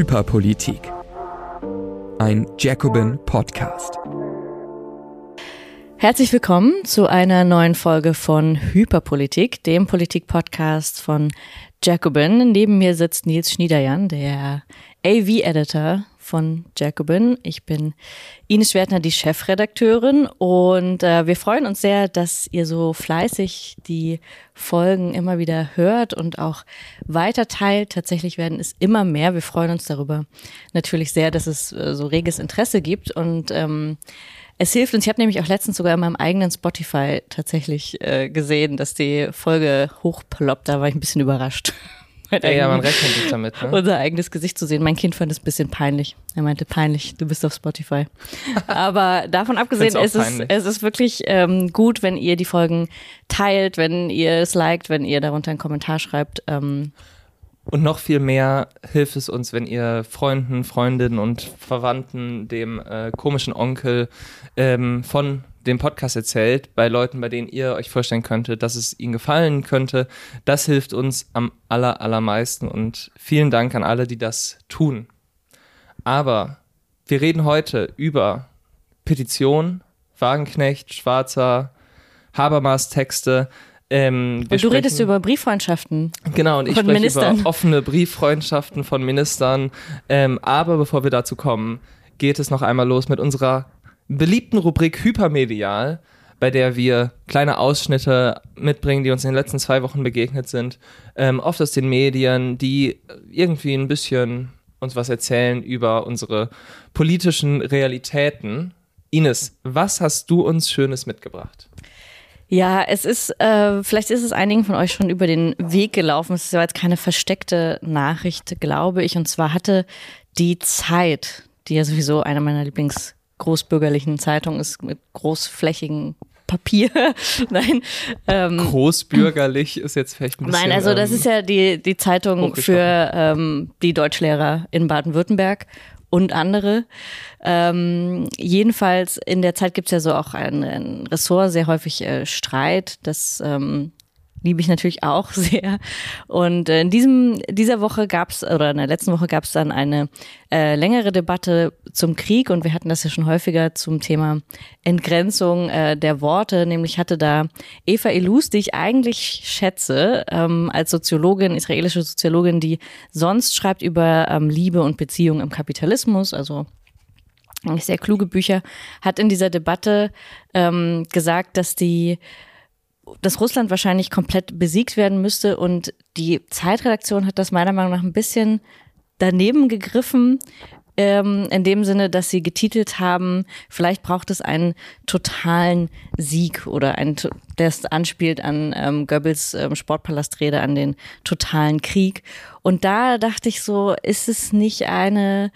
Hyperpolitik. Ein Jacobin Podcast. Herzlich willkommen zu einer neuen Folge von Hyperpolitik, dem Politik-Podcast von Jacobin. Neben mir sitzt Nils Schniederjan, der AV-Editor von Jacobin. Ich bin Ines Schwertner, die Chefredakteurin und äh, wir freuen uns sehr, dass ihr so fleißig die Folgen immer wieder hört und auch weiter teilt. Tatsächlich werden es immer mehr. Wir freuen uns darüber natürlich sehr, dass es äh, so reges Interesse gibt und ähm, es hilft uns. Ich habe nämlich auch letztens sogar in meinem eigenen Spotify tatsächlich äh, gesehen, dass die Folge hochploppt. Da war ich ein bisschen überrascht. ja, ja, man rechnet nicht damit. Ne? Unser eigenes Gesicht zu sehen. Mein Kind fand es ein bisschen peinlich. Er meinte, peinlich, du bist auf Spotify. Aber davon abgesehen, ist es, es ist wirklich ähm, gut, wenn ihr die Folgen teilt, wenn ihr es liked, wenn ihr darunter einen Kommentar schreibt. Ähm, und noch viel mehr hilft es uns, wenn ihr Freunden, Freundinnen und Verwandten, dem äh, komischen Onkel ähm, von dem Podcast erzählt, bei Leuten, bei denen ihr euch vorstellen könntet, dass es ihnen gefallen könnte. Das hilft uns am aller, allermeisten und vielen Dank an alle, die das tun. Aber wir reden heute über Petition, Wagenknecht, Schwarzer, Habermas Texte. Ähm, und du redest über Brieffreundschaften. Genau, und ich spreche Ministern. über offene Brieffreundschaften von Ministern. Ähm, aber bevor wir dazu kommen, geht es noch einmal los mit unserer beliebten Rubrik Hypermedial, bei der wir kleine Ausschnitte mitbringen, die uns in den letzten zwei Wochen begegnet sind. Ähm, oft aus den Medien, die irgendwie ein bisschen uns was erzählen über unsere politischen Realitäten. Ines, was hast du uns Schönes mitgebracht? Ja, es ist, äh, vielleicht ist es einigen von euch schon über den Weg gelaufen. Es ist ja jetzt keine versteckte Nachricht, glaube ich. Und zwar hatte die Zeit, die ja sowieso einer meiner Lieblings großbürgerlichen Zeitung ist mit großflächigen Papier. Nein. Ähm, Großbürgerlich ist jetzt vielleicht ein bisschen. Nein, also das ähm, ist ja die, die Zeitung für ähm, die Deutschlehrer in Baden-Württemberg und andere. Ähm, jedenfalls in der Zeit gibt es ja so auch ein, ein Ressort, sehr häufig äh, Streit, das ähm, liebe ich natürlich auch sehr. Und äh, in diesem dieser Woche gab es oder in der letzten Woche gab es dann eine äh, längere Debatte zum Krieg und wir hatten das ja schon häufiger zum Thema Entgrenzung äh, der Worte. Nämlich hatte da Eva Elus, die ich eigentlich schätze ähm, als Soziologin, israelische Soziologin, die sonst schreibt über ähm, Liebe und Beziehung im Kapitalismus, also eigentlich sehr kluge Bücher, hat in dieser Debatte ähm, gesagt, dass die dass Russland wahrscheinlich komplett besiegt werden müsste und die Zeitredaktion hat das meiner Meinung nach ein bisschen daneben gegriffen, ähm, in dem Sinne, dass sie getitelt haben, vielleicht braucht es einen totalen Sieg oder einen, der anspielt an ähm, Goebbels ähm, Sportpalastrede, an den totalen Krieg. Und da dachte ich so, ist es nicht eine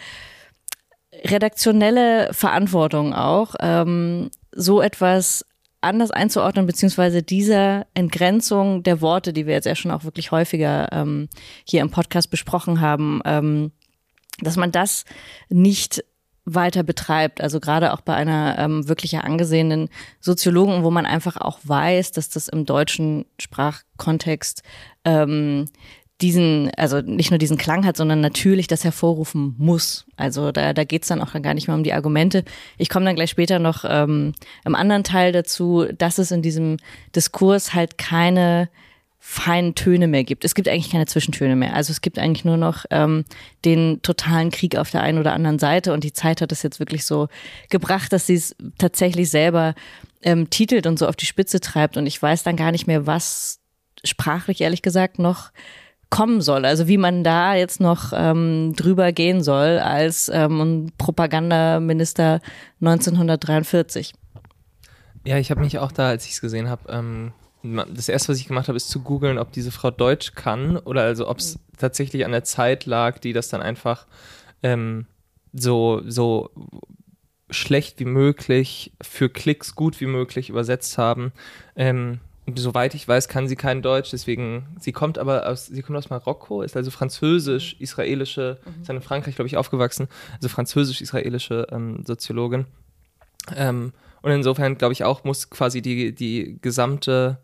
redaktionelle Verantwortung auch, ähm, so etwas anders einzuordnen, beziehungsweise dieser Entgrenzung der Worte, die wir jetzt ja schon auch wirklich häufiger ähm, hier im Podcast besprochen haben, ähm, dass man das nicht weiter betreibt. Also gerade auch bei einer ähm, wirklich angesehenen Soziologen, wo man einfach auch weiß, dass das im deutschen Sprachkontext ähm, diesen, also nicht nur diesen Klang hat, sondern natürlich das hervorrufen muss. Also da, da geht's dann auch gar nicht mehr um die Argumente. Ich komme dann gleich später noch ähm, im anderen Teil dazu, dass es in diesem Diskurs halt keine feinen Töne mehr gibt. Es gibt eigentlich keine Zwischentöne mehr. Also es gibt eigentlich nur noch ähm, den totalen Krieg auf der einen oder anderen Seite und die Zeit hat es jetzt wirklich so gebracht, dass sie es tatsächlich selber ähm, titelt und so auf die Spitze treibt und ich weiß dann gar nicht mehr, was sprachlich ehrlich gesagt noch kommen soll. Also wie man da jetzt noch ähm, drüber gehen soll als ähm, Propagandaminister 1943. Ja, ich habe mich auch da, als ich es gesehen habe, ähm, das erste, was ich gemacht habe, ist zu googeln, ob diese Frau Deutsch kann oder also ob es tatsächlich an der Zeit lag, die das dann einfach ähm, so, so schlecht wie möglich für Klicks gut wie möglich übersetzt haben. Ähm, soweit ich weiß, kann sie kein Deutsch, deswegen, sie kommt aber aus, sie kommt aus Marokko, ist also französisch-israelische, mhm. ist in Frankreich, glaube ich, aufgewachsen, also französisch-israelische ähm, Soziologin. Ähm, und insofern, glaube ich, auch muss quasi die, die gesamte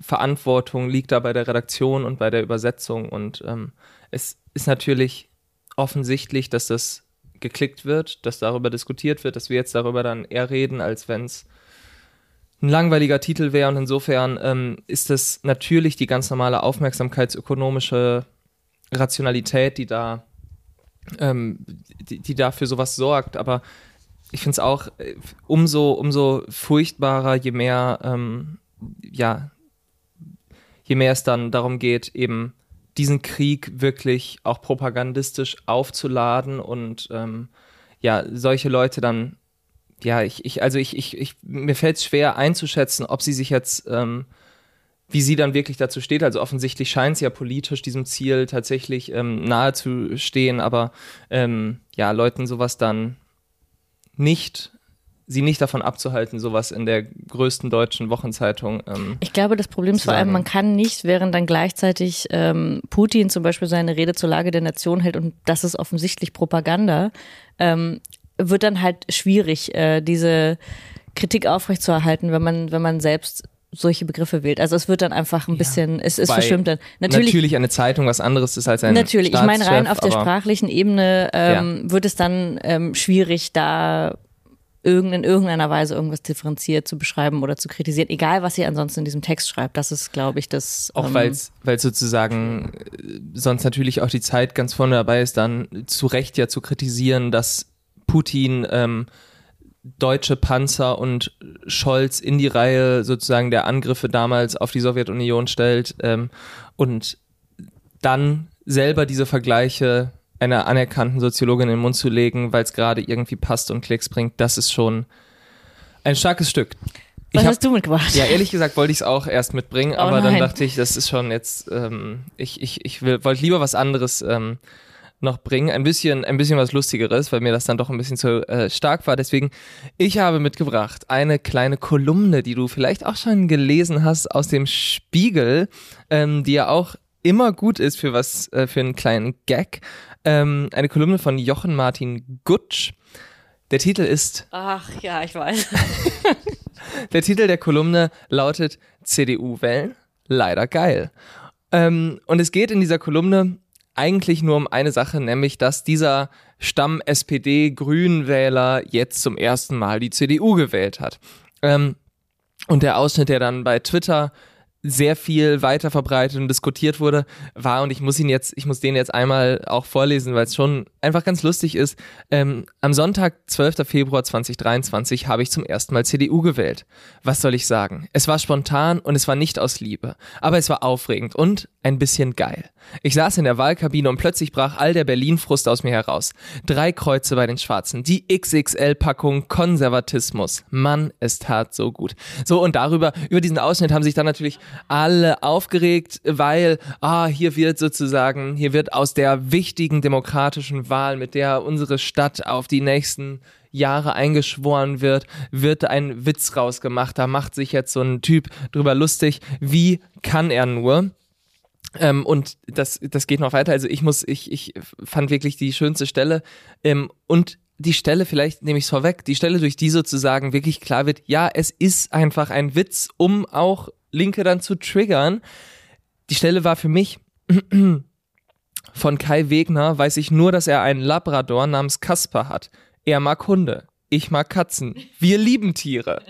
Verantwortung liegt da bei der Redaktion und bei der Übersetzung und ähm, es ist natürlich offensichtlich, dass das geklickt wird, dass darüber diskutiert wird, dass wir jetzt darüber dann eher reden, als wenn es ein langweiliger Titel wäre. Und insofern ähm, ist das natürlich die ganz normale aufmerksamkeitsökonomische Rationalität, die da, ähm, die, die da für sowas sorgt. Aber ich finde es auch äh, umso, umso furchtbarer, je mehr, ähm, ja, je mehr es dann darum geht, eben diesen Krieg wirklich auch propagandistisch aufzuladen und ähm, ja, solche Leute dann, ja, ich, ich also ich, ich, ich mir fällt es schwer einzuschätzen, ob sie sich jetzt, ähm, wie sie dann wirklich dazu steht. Also offensichtlich scheint sie ja politisch diesem Ziel tatsächlich ähm, nahe zu stehen, aber ähm, ja, Leuten sowas dann nicht sie nicht davon abzuhalten, sowas in der größten deutschen Wochenzeitung. Ähm, ich glaube, das Problem ist vor allem, man kann nicht, während dann gleichzeitig ähm, Putin zum Beispiel seine Rede zur Lage der Nation hält und das ist offensichtlich Propaganda, ähm, wird dann halt schwierig, äh, diese Kritik aufrechtzuerhalten, wenn man, wenn man selbst solche Begriffe wählt. Also es wird dann einfach ein bisschen, ja, es, es verschwimmt dann. Natürlich, natürlich eine Zeitung was anderes ist als ein Natürlich, ich meine rein auf der sprachlichen Ebene ähm, ja. wird es dann ähm, schwierig, da in irgendeiner Weise irgendwas differenziert zu beschreiben oder zu kritisieren, egal was ihr ansonsten in diesem Text schreibt. Das ist, glaube ich, das. Auch ähm, weil sozusagen äh, sonst natürlich auch die Zeit ganz vorne dabei ist, dann zu Recht ja zu kritisieren, dass Putin ähm, deutsche Panzer und Scholz in die Reihe sozusagen der Angriffe damals auf die Sowjetunion stellt ähm, und dann selber diese Vergleiche einer anerkannten Soziologin in den Mund zu legen, weil es gerade irgendwie passt und Klicks bringt, das ist schon ein starkes Stück. Was hab, hast du mitgebracht? Ja, ehrlich gesagt wollte ich es auch erst mitbringen, oh aber nein. dann dachte ich, das ist schon jetzt, ähm, ich, ich, ich wollte lieber was anderes ähm, noch bringen. Ein bisschen, ein bisschen was Lustigeres, weil mir das dann doch ein bisschen zu äh, stark war. Deswegen, ich habe mitgebracht eine kleine Kolumne, die du vielleicht auch schon gelesen hast aus dem Spiegel, ähm, die ja auch immer gut ist für was, äh, für einen kleinen Gag. Ähm, eine Kolumne von Jochen Martin Gutsch. Der Titel ist. Ach ja, ich weiß. der Titel der Kolumne lautet CDU-Wellen. Leider geil. Ähm, und es geht in dieser Kolumne eigentlich nur um eine Sache, nämlich dass dieser Stamm SPD-Grünwähler jetzt zum ersten Mal die CDU gewählt hat. Ähm, und der Ausschnitt, der dann bei Twitter sehr viel weiter verbreitet und diskutiert wurde, war, und ich muss ihn jetzt, ich muss den jetzt einmal auch vorlesen, weil es schon einfach ganz lustig ist. Ähm, am Sonntag, 12. Februar 2023, habe ich zum ersten Mal CDU gewählt. Was soll ich sagen? Es war spontan und es war nicht aus Liebe. Aber es war aufregend und ein bisschen geil. Ich saß in der Wahlkabine und plötzlich brach all der Berlin-Frust aus mir heraus. Drei Kreuze bei den Schwarzen. Die XXL-Packung Konservatismus. Mann, es tat so gut. So, und darüber, über diesen Ausschnitt haben sich dann natürlich alle aufgeregt, weil, ah, hier wird sozusagen, hier wird aus der wichtigen demokratischen Wahl, mit der unsere Stadt auf die nächsten Jahre eingeschworen wird, wird ein Witz rausgemacht. Da macht sich jetzt so ein Typ drüber lustig. Wie kann er nur? Ähm, und das, das geht noch weiter. Also ich muss, ich, ich fand wirklich die schönste Stelle. Ähm, und die Stelle, vielleicht nehme ich es vorweg, die Stelle, durch die sozusagen wirklich klar wird, ja, es ist einfach ein Witz, um auch Linke dann zu triggern. Die Stelle war für mich von Kai Wegner, weiß ich nur, dass er einen Labrador namens Kasper hat. Er mag Hunde, ich mag Katzen. Wir lieben Tiere.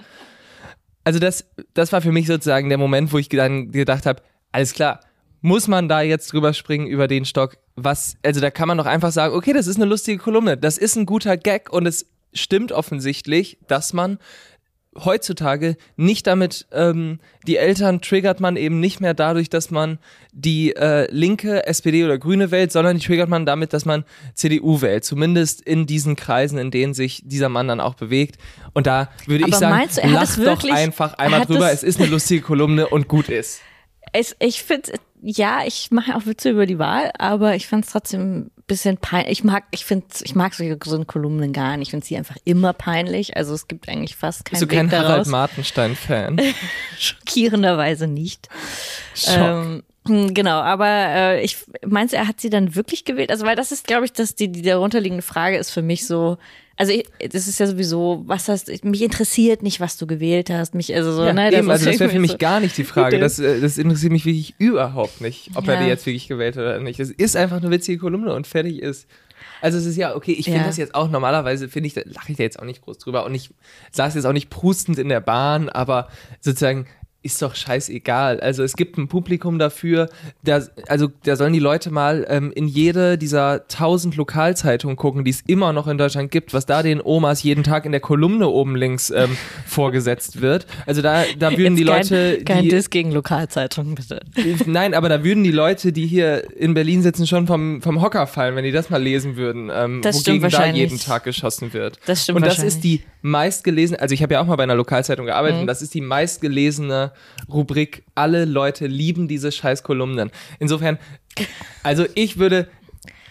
Also das, das war für mich sozusagen der Moment, wo ich dann gedacht habe, alles klar, muss man da jetzt drüber springen über den Stock? Was, also da kann man doch einfach sagen, okay, das ist eine lustige Kolumne, das ist ein guter Gag und es stimmt offensichtlich, dass man heutzutage nicht damit, ähm, die Eltern triggert man eben nicht mehr dadurch, dass man die äh, linke SPD oder Grüne wählt, sondern die triggert man damit, dass man CDU wählt. Zumindest in diesen Kreisen, in denen sich dieser Mann dann auch bewegt. Und da würde Aber ich sagen, du, lach doch einfach einmal drüber, es ist eine lustige Kolumne und gut ist. Es, ich finde, ja, ich mache auch Witze über die Wahl, aber ich fand es trotzdem bisschen peinlich. Ich mag, ich finde, ich mag solche so Kolumnen gar nicht. Ich finde sie einfach immer peinlich. Also es gibt eigentlich fast keinen Bist du kein daraus. Harald Martenstein-Fan? Schockierenderweise nicht. Schock. Ähm, genau, aber äh, ich meinst du, er hat sie dann wirklich gewählt? Also weil das ist, glaube ich, dass die, die darunterliegende Frage ist für mich so, also ich, das ist ja sowieso, was hast mich interessiert nicht, was du gewählt hast, mich also so, ja, ne, das eben, also das wäre für mich so gar nicht die Frage. Das, äh, das interessiert mich wirklich überhaupt nicht, ob ja. er die jetzt wirklich gewählt hat oder nicht. Das ist einfach eine witzige Kolumne und fertig ist. Also es ist ja, okay, ich finde Ja. das jetzt auch, normalerweise finde ich, da lache ich da jetzt auch nicht groß drüber und ich saß jetzt auch nicht prustend in der Bahn, aber sozusagen ist doch scheißegal. Also es gibt ein Publikum dafür, da, also da sollen die Leute mal ähm, in jede dieser tausend Lokalzeitungen gucken, die es immer noch in Deutschland gibt, was da den Omas jeden Tag in der Kolumne oben links ähm, vorgesetzt wird. Also da, da würden Jetzt die kein, Leute, Kein die, Diss gegen Lokalzeitungen, bitte. Nein, aber da würden die Leute, die hier in Berlin sitzen, schon vom, vom Hocker fallen, wenn die das mal lesen würden, ähm, Das wogegen da jeden Tag geschossen wird. Das stimmt Und das ist die meistgelesene, also ich habe ja auch mal bei einer Lokalzeitung gearbeitet Mhm. und das ist die meistgelesene Rubrik. Alle Leute lieben diese scheiß Kolumnen. Insofern, also ich würde,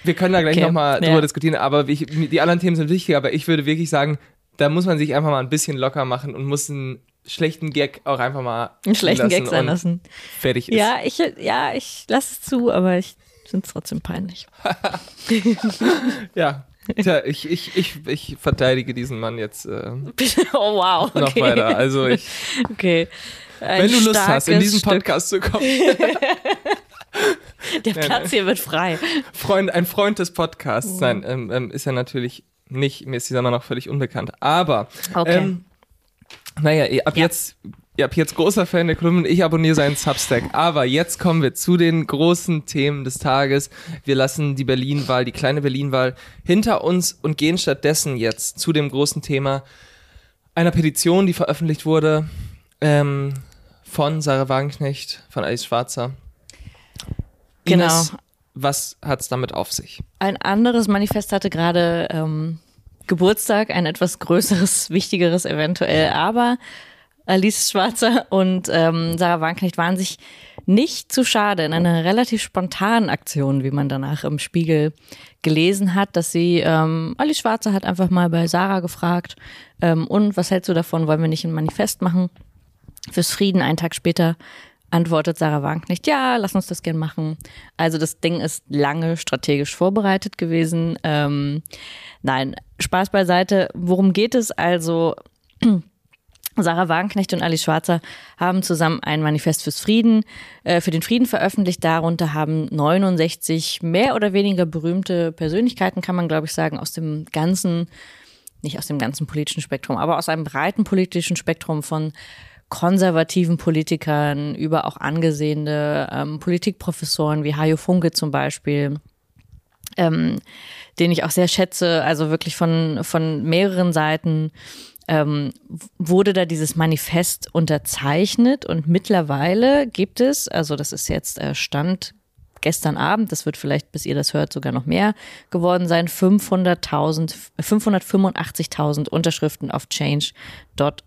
wir können da gleich Okay, nochmal ja. drüber diskutieren, aber ich, die anderen Themen sind wichtig, aber ich würde wirklich sagen, da muss man sich einfach mal ein bisschen locker machen und muss einen schlechten Gag auch einfach mal Einen schlechten Gag sein lassen. Fertig ist. Ja, ich, ja, ich lasse es zu, aber ich finde es trotzdem peinlich. Ja. Tja, ich, ich, ich, ich verteidige diesen Mann jetzt äh, oh wow. Okay. noch weiter. Also ich, Okay. Ein wenn du Lust hast, in diesen Stück. Podcast zu kommen, Der Platz hier wird frei. Freund, ein Freund des. Podcasts sein, ähm, ähm, ist ja natürlich nicht, mir ist dieser Mann noch völlig unbekannt. Aber Okay. ähm, naja, ihr- ab Ja. jetzt, ihr habt jetzt großer Fan der Kolumnen, ich abonniere seinen Substack. Aber jetzt kommen wir zu den großen Themen des Tages. Wir lassen die Berlin-Wahl, die kleine Berlin-Wahl hinter uns und gehen stattdessen jetzt zu dem großen Thema einer Petition, die veröffentlicht wurde ähm, von Sarah Wagenknecht, von Alice Schwarzer. Genau. Ines, was hat's damit auf sich? Ein anderes Manifest hatte gerade ähm, Geburtstag, ein etwas größeres, wichtigeres eventuell, aber Alice Schwarzer und ähm, Sarah Wagenknecht waren sich nicht zu schade in einer relativ spontanen Aktion, wie man danach im Spiegel gelesen hat, dass sie, ähm, Alice Schwarzer hat einfach mal bei Sarah gefragt, ähm, und was hältst du davon, wollen wir nicht ein Manifest machen fürs Frieden? Einen Tag später antwortet Sarah Wagenknecht, ja, lass uns das gern machen. Also das Ding ist lange strategisch vorbereitet gewesen. Ähm, nein, Spaß beiseite. Worum geht es also? Sarah Wagenknecht und Ali Schwarzer haben zusammen ein Manifest fürs Frieden, äh, für den Frieden veröffentlicht. Darunter haben 69 mehr oder weniger berühmte Persönlichkeiten, kann man glaube ich sagen, aus dem ganzen, nicht aus dem ganzen politischen Spektrum, aber aus einem breiten politischen Spektrum von konservativen Politikern über auch angesehene ähm, Politikprofessoren wie Hajo Funke zum Beispiel, ähm, den ich auch sehr schätze, also wirklich von, von mehreren Seiten ähm, wurde da dieses Manifest unterzeichnet und mittlerweile gibt es, also das ist jetzt äh, Stand gestern Abend, das wird vielleicht, bis ihr das hört, sogar noch mehr geworden sein, 500.000, 585.000 Unterschriften auf change.org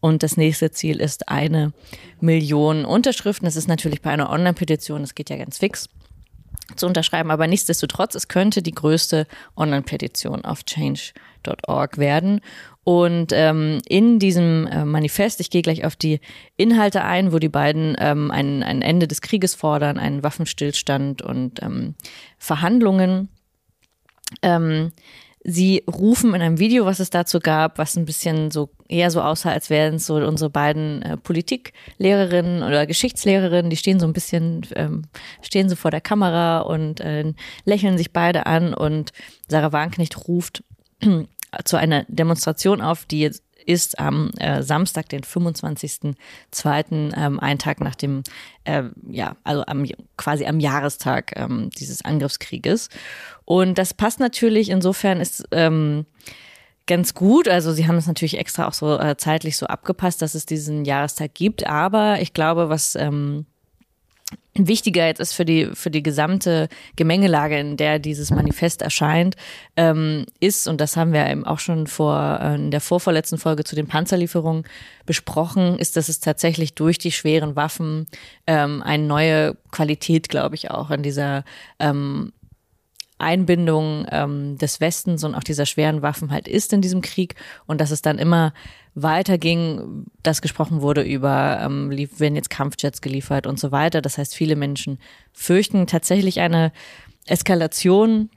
und das nächste Ziel ist eine Million Unterschriften. Das ist natürlich bei einer Online-Petition, das geht ja ganz fix zu unterschreiben, aber nichtsdestotrotz, es könnte die größte Online-Petition auf change.org werden. Und ähm, in diesem äh, Manifest, ich gehe gleich auf die Inhalte ein, wo die beiden ähm, ein, ein Ende des Krieges fordern, einen Waffenstillstand und ähm, Verhandlungen. Ähm, Sie rufen in einem Video, was es dazu gab, was ein bisschen so eher so aussah, als wären es so unsere beiden äh, Politiklehrerinnen oder Geschichtslehrerinnen, die stehen so ein bisschen, ähm, stehen so vor der Kamera und äh, lächeln sich beide an und Sarah Wagenknecht ruft zu einer Demonstration auf, die jetzt ist am äh, Samstag, den 25.02., ähm, ein Tag nach dem, äh, ja, also am, quasi am Jahrestag ähm, dieses Angriffskrieges. Und das passt natürlich, insofern ist ähm, ganz gut. Also sie haben es natürlich extra auch so äh, zeitlich so abgepasst, dass es diesen Jahrestag gibt. Aber ich glaube, was ähm, wichtiger jetzt ist für die für die gesamte Gemengelage, in der dieses Manifest erscheint, ähm, ist und das haben wir eben auch schon vor äh, in der vorvorletzten Folge zu den Panzerlieferungen besprochen, ist, dass es tatsächlich durch die schweren Waffen ähm, eine neue Qualität, glaube ich, auch in dieser ähm, Einbindung ähm, des Westens und auch dieser schweren Waffen halt ist in diesem Krieg und dass es dann immer weiter ging, dass gesprochen wurde über, ähm, lief- werden jetzt Kampfjets geliefert und so weiter. Das heißt, viele Menschen fürchten tatsächlich eine Eskalation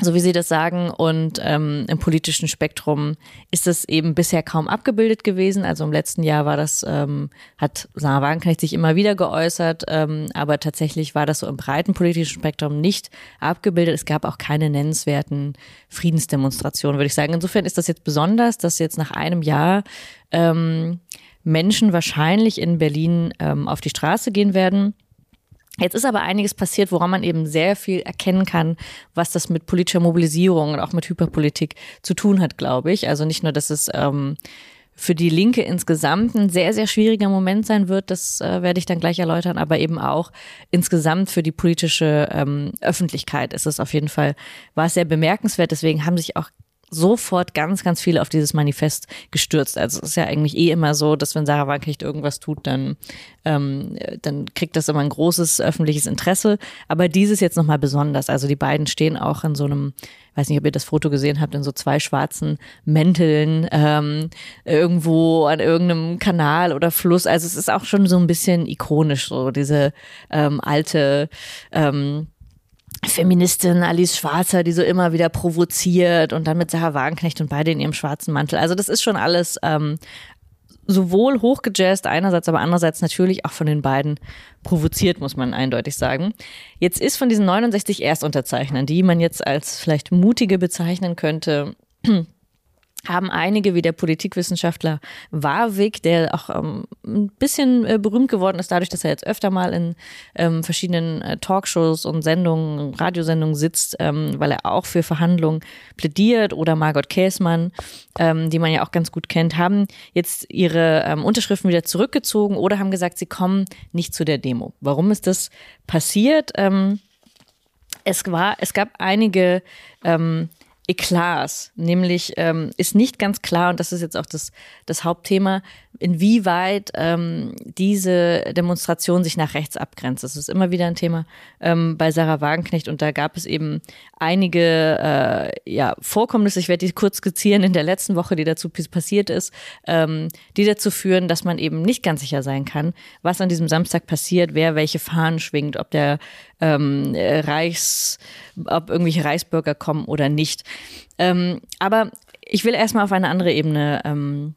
so wie Sie das sagen. Und ähm, im politischen Spektrum ist es eben bisher kaum abgebildet gewesen. Also im letzten Jahr war das, ähm, hat Sarah Wagenknecht sich immer wieder geäußert, ähm, aber tatsächlich war das so im breiten politischen Spektrum nicht abgebildet. Es gab auch keine nennenswerten Friedensdemonstrationen, würde ich sagen. Insofern ist das jetzt besonders, dass jetzt nach einem Jahr ähm, Menschen wahrscheinlich in Berlin ähm, auf die Straße gehen werden Jetzt ist aber einiges passiert, woran man eben sehr viel erkennen kann, was das mit politischer Mobilisierung und auch mit Hyperpolitik zu tun hat, glaube ich. Also nicht nur, dass es ähm, für die Linke insgesamt ein sehr, sehr schwieriger Moment sein wird, das äh, werde ich dann gleich erläutern, aber eben auch insgesamt für die politische ähm, Öffentlichkeit ist es auf jeden Fall, war es sehr bemerkenswert. Deswegen haben sich auch sofort ganz, ganz viele auf dieses Manifest gestürzt. Also es ist ja eigentlich eh immer so, dass wenn Sarah Wagenknecht irgendwas tut, dann, ähm, dann kriegt das immer ein großes öffentliches Interesse. Aber dieses jetzt nochmal besonders. Also die beiden stehen auch in so einem, weiß nicht, ob ihr das Foto gesehen habt, in so zwei schwarzen Mänteln ähm, irgendwo an irgendeinem Kanal oder Fluss. Also es ist auch schon so ein bisschen ikonisch, so diese ähm, alte ähm, Feministin Alice Schwarzer, die so immer wieder provoziert und dann mit Sarah Wagenknecht und beide in ihrem schwarzen Mantel. Also das ist schon alles ähm, sowohl hochgejazzt einerseits, aber andererseits natürlich auch von den beiden provoziert, muss man eindeutig sagen. Jetzt ist von diesen 69 Erstunterzeichnern, die man jetzt als vielleicht mutige bezeichnen könnte, haben einige wie der Politikwissenschaftler Warwick, der auch ähm, ein bisschen äh, berühmt geworden ist, dadurch, dass er jetzt öfter mal in ähm, verschiedenen äh, Talkshows und Sendungen, Radiosendungen sitzt, ähm, weil er auch für Verhandlungen plädiert, oder Margot Käßmann, ähm, die man ja auch ganz gut kennt, haben jetzt ihre ähm, Unterschriften wieder zurückgezogen oder haben gesagt, sie kommen nicht zu der Demo. Warum ist das passiert? Ähm, es war, es gab einige ähm, Eklats, nämlich ähm, ist nicht ganz klar, und das ist jetzt auch das, das Hauptthema, inwieweit ähm, diese Demonstration sich nach rechts abgrenzt. Das ist immer wieder ein Thema ähm, bei Sarah Wagenknecht und da gab es eben einige äh, ja, Vorkommnisse, ich werde die kurz skizzieren in der letzten Woche, die dazu passiert ist, ähm, die dazu führen, dass man eben nicht ganz sicher sein kann, was an diesem Samstag passiert, wer welche Fahnen schwingt, ob der ähm, Reichs, ob irgendwelche Reichsbürger kommen oder nicht. Ähm, aber ich will erstmal auf eine andere Ebene ähm,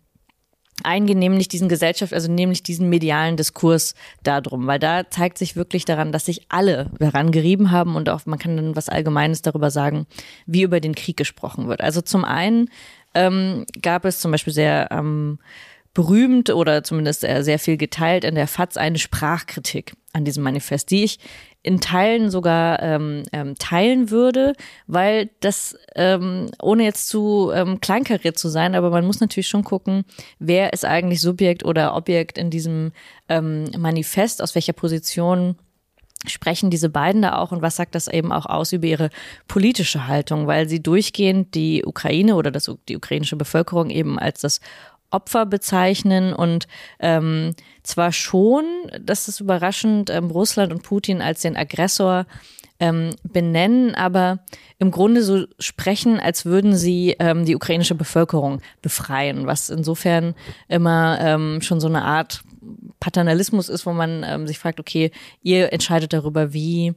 eingehen, nämlich diesen Gesellschaft, also nämlich diesen medialen Diskurs darum, weil da zeigt sich wirklich daran, dass sich alle daran gerieben haben und auch man kann dann was Allgemeines darüber sagen, wie über den Krieg gesprochen wird. Also zum einen ähm, gab es zum Beispiel sehr ähm, berühmt oder zumindest sehr viel geteilt in der FAZ eine Sprachkritik an diesem Manifest, die ich in Teilen sogar ähm, ähm, teilen würde, weil das, ähm, ohne jetzt zu ähm, kleinkariert zu sein, aber man muss natürlich schon gucken, wer ist eigentlich Subjekt oder Objekt in diesem ähm, Manifest, aus welcher Position sprechen diese beiden da auch und was sagt das eben auch aus über ihre politische Haltung, weil sie durchgehend die Ukraine oder das, die ukrainische Bevölkerung eben als das Opfer bezeichnen und ähm, zwar schon, das ist überraschend, ähm, Russland und Putin als den Aggressor ähm, benennen, aber im Grunde so sprechen, als würden sie ähm, die ukrainische Bevölkerung befreien, was insofern immer ähm, schon so eine Art Paternalismus ist, wo man ähm, sich fragt, okay, ihr entscheidet darüber, wie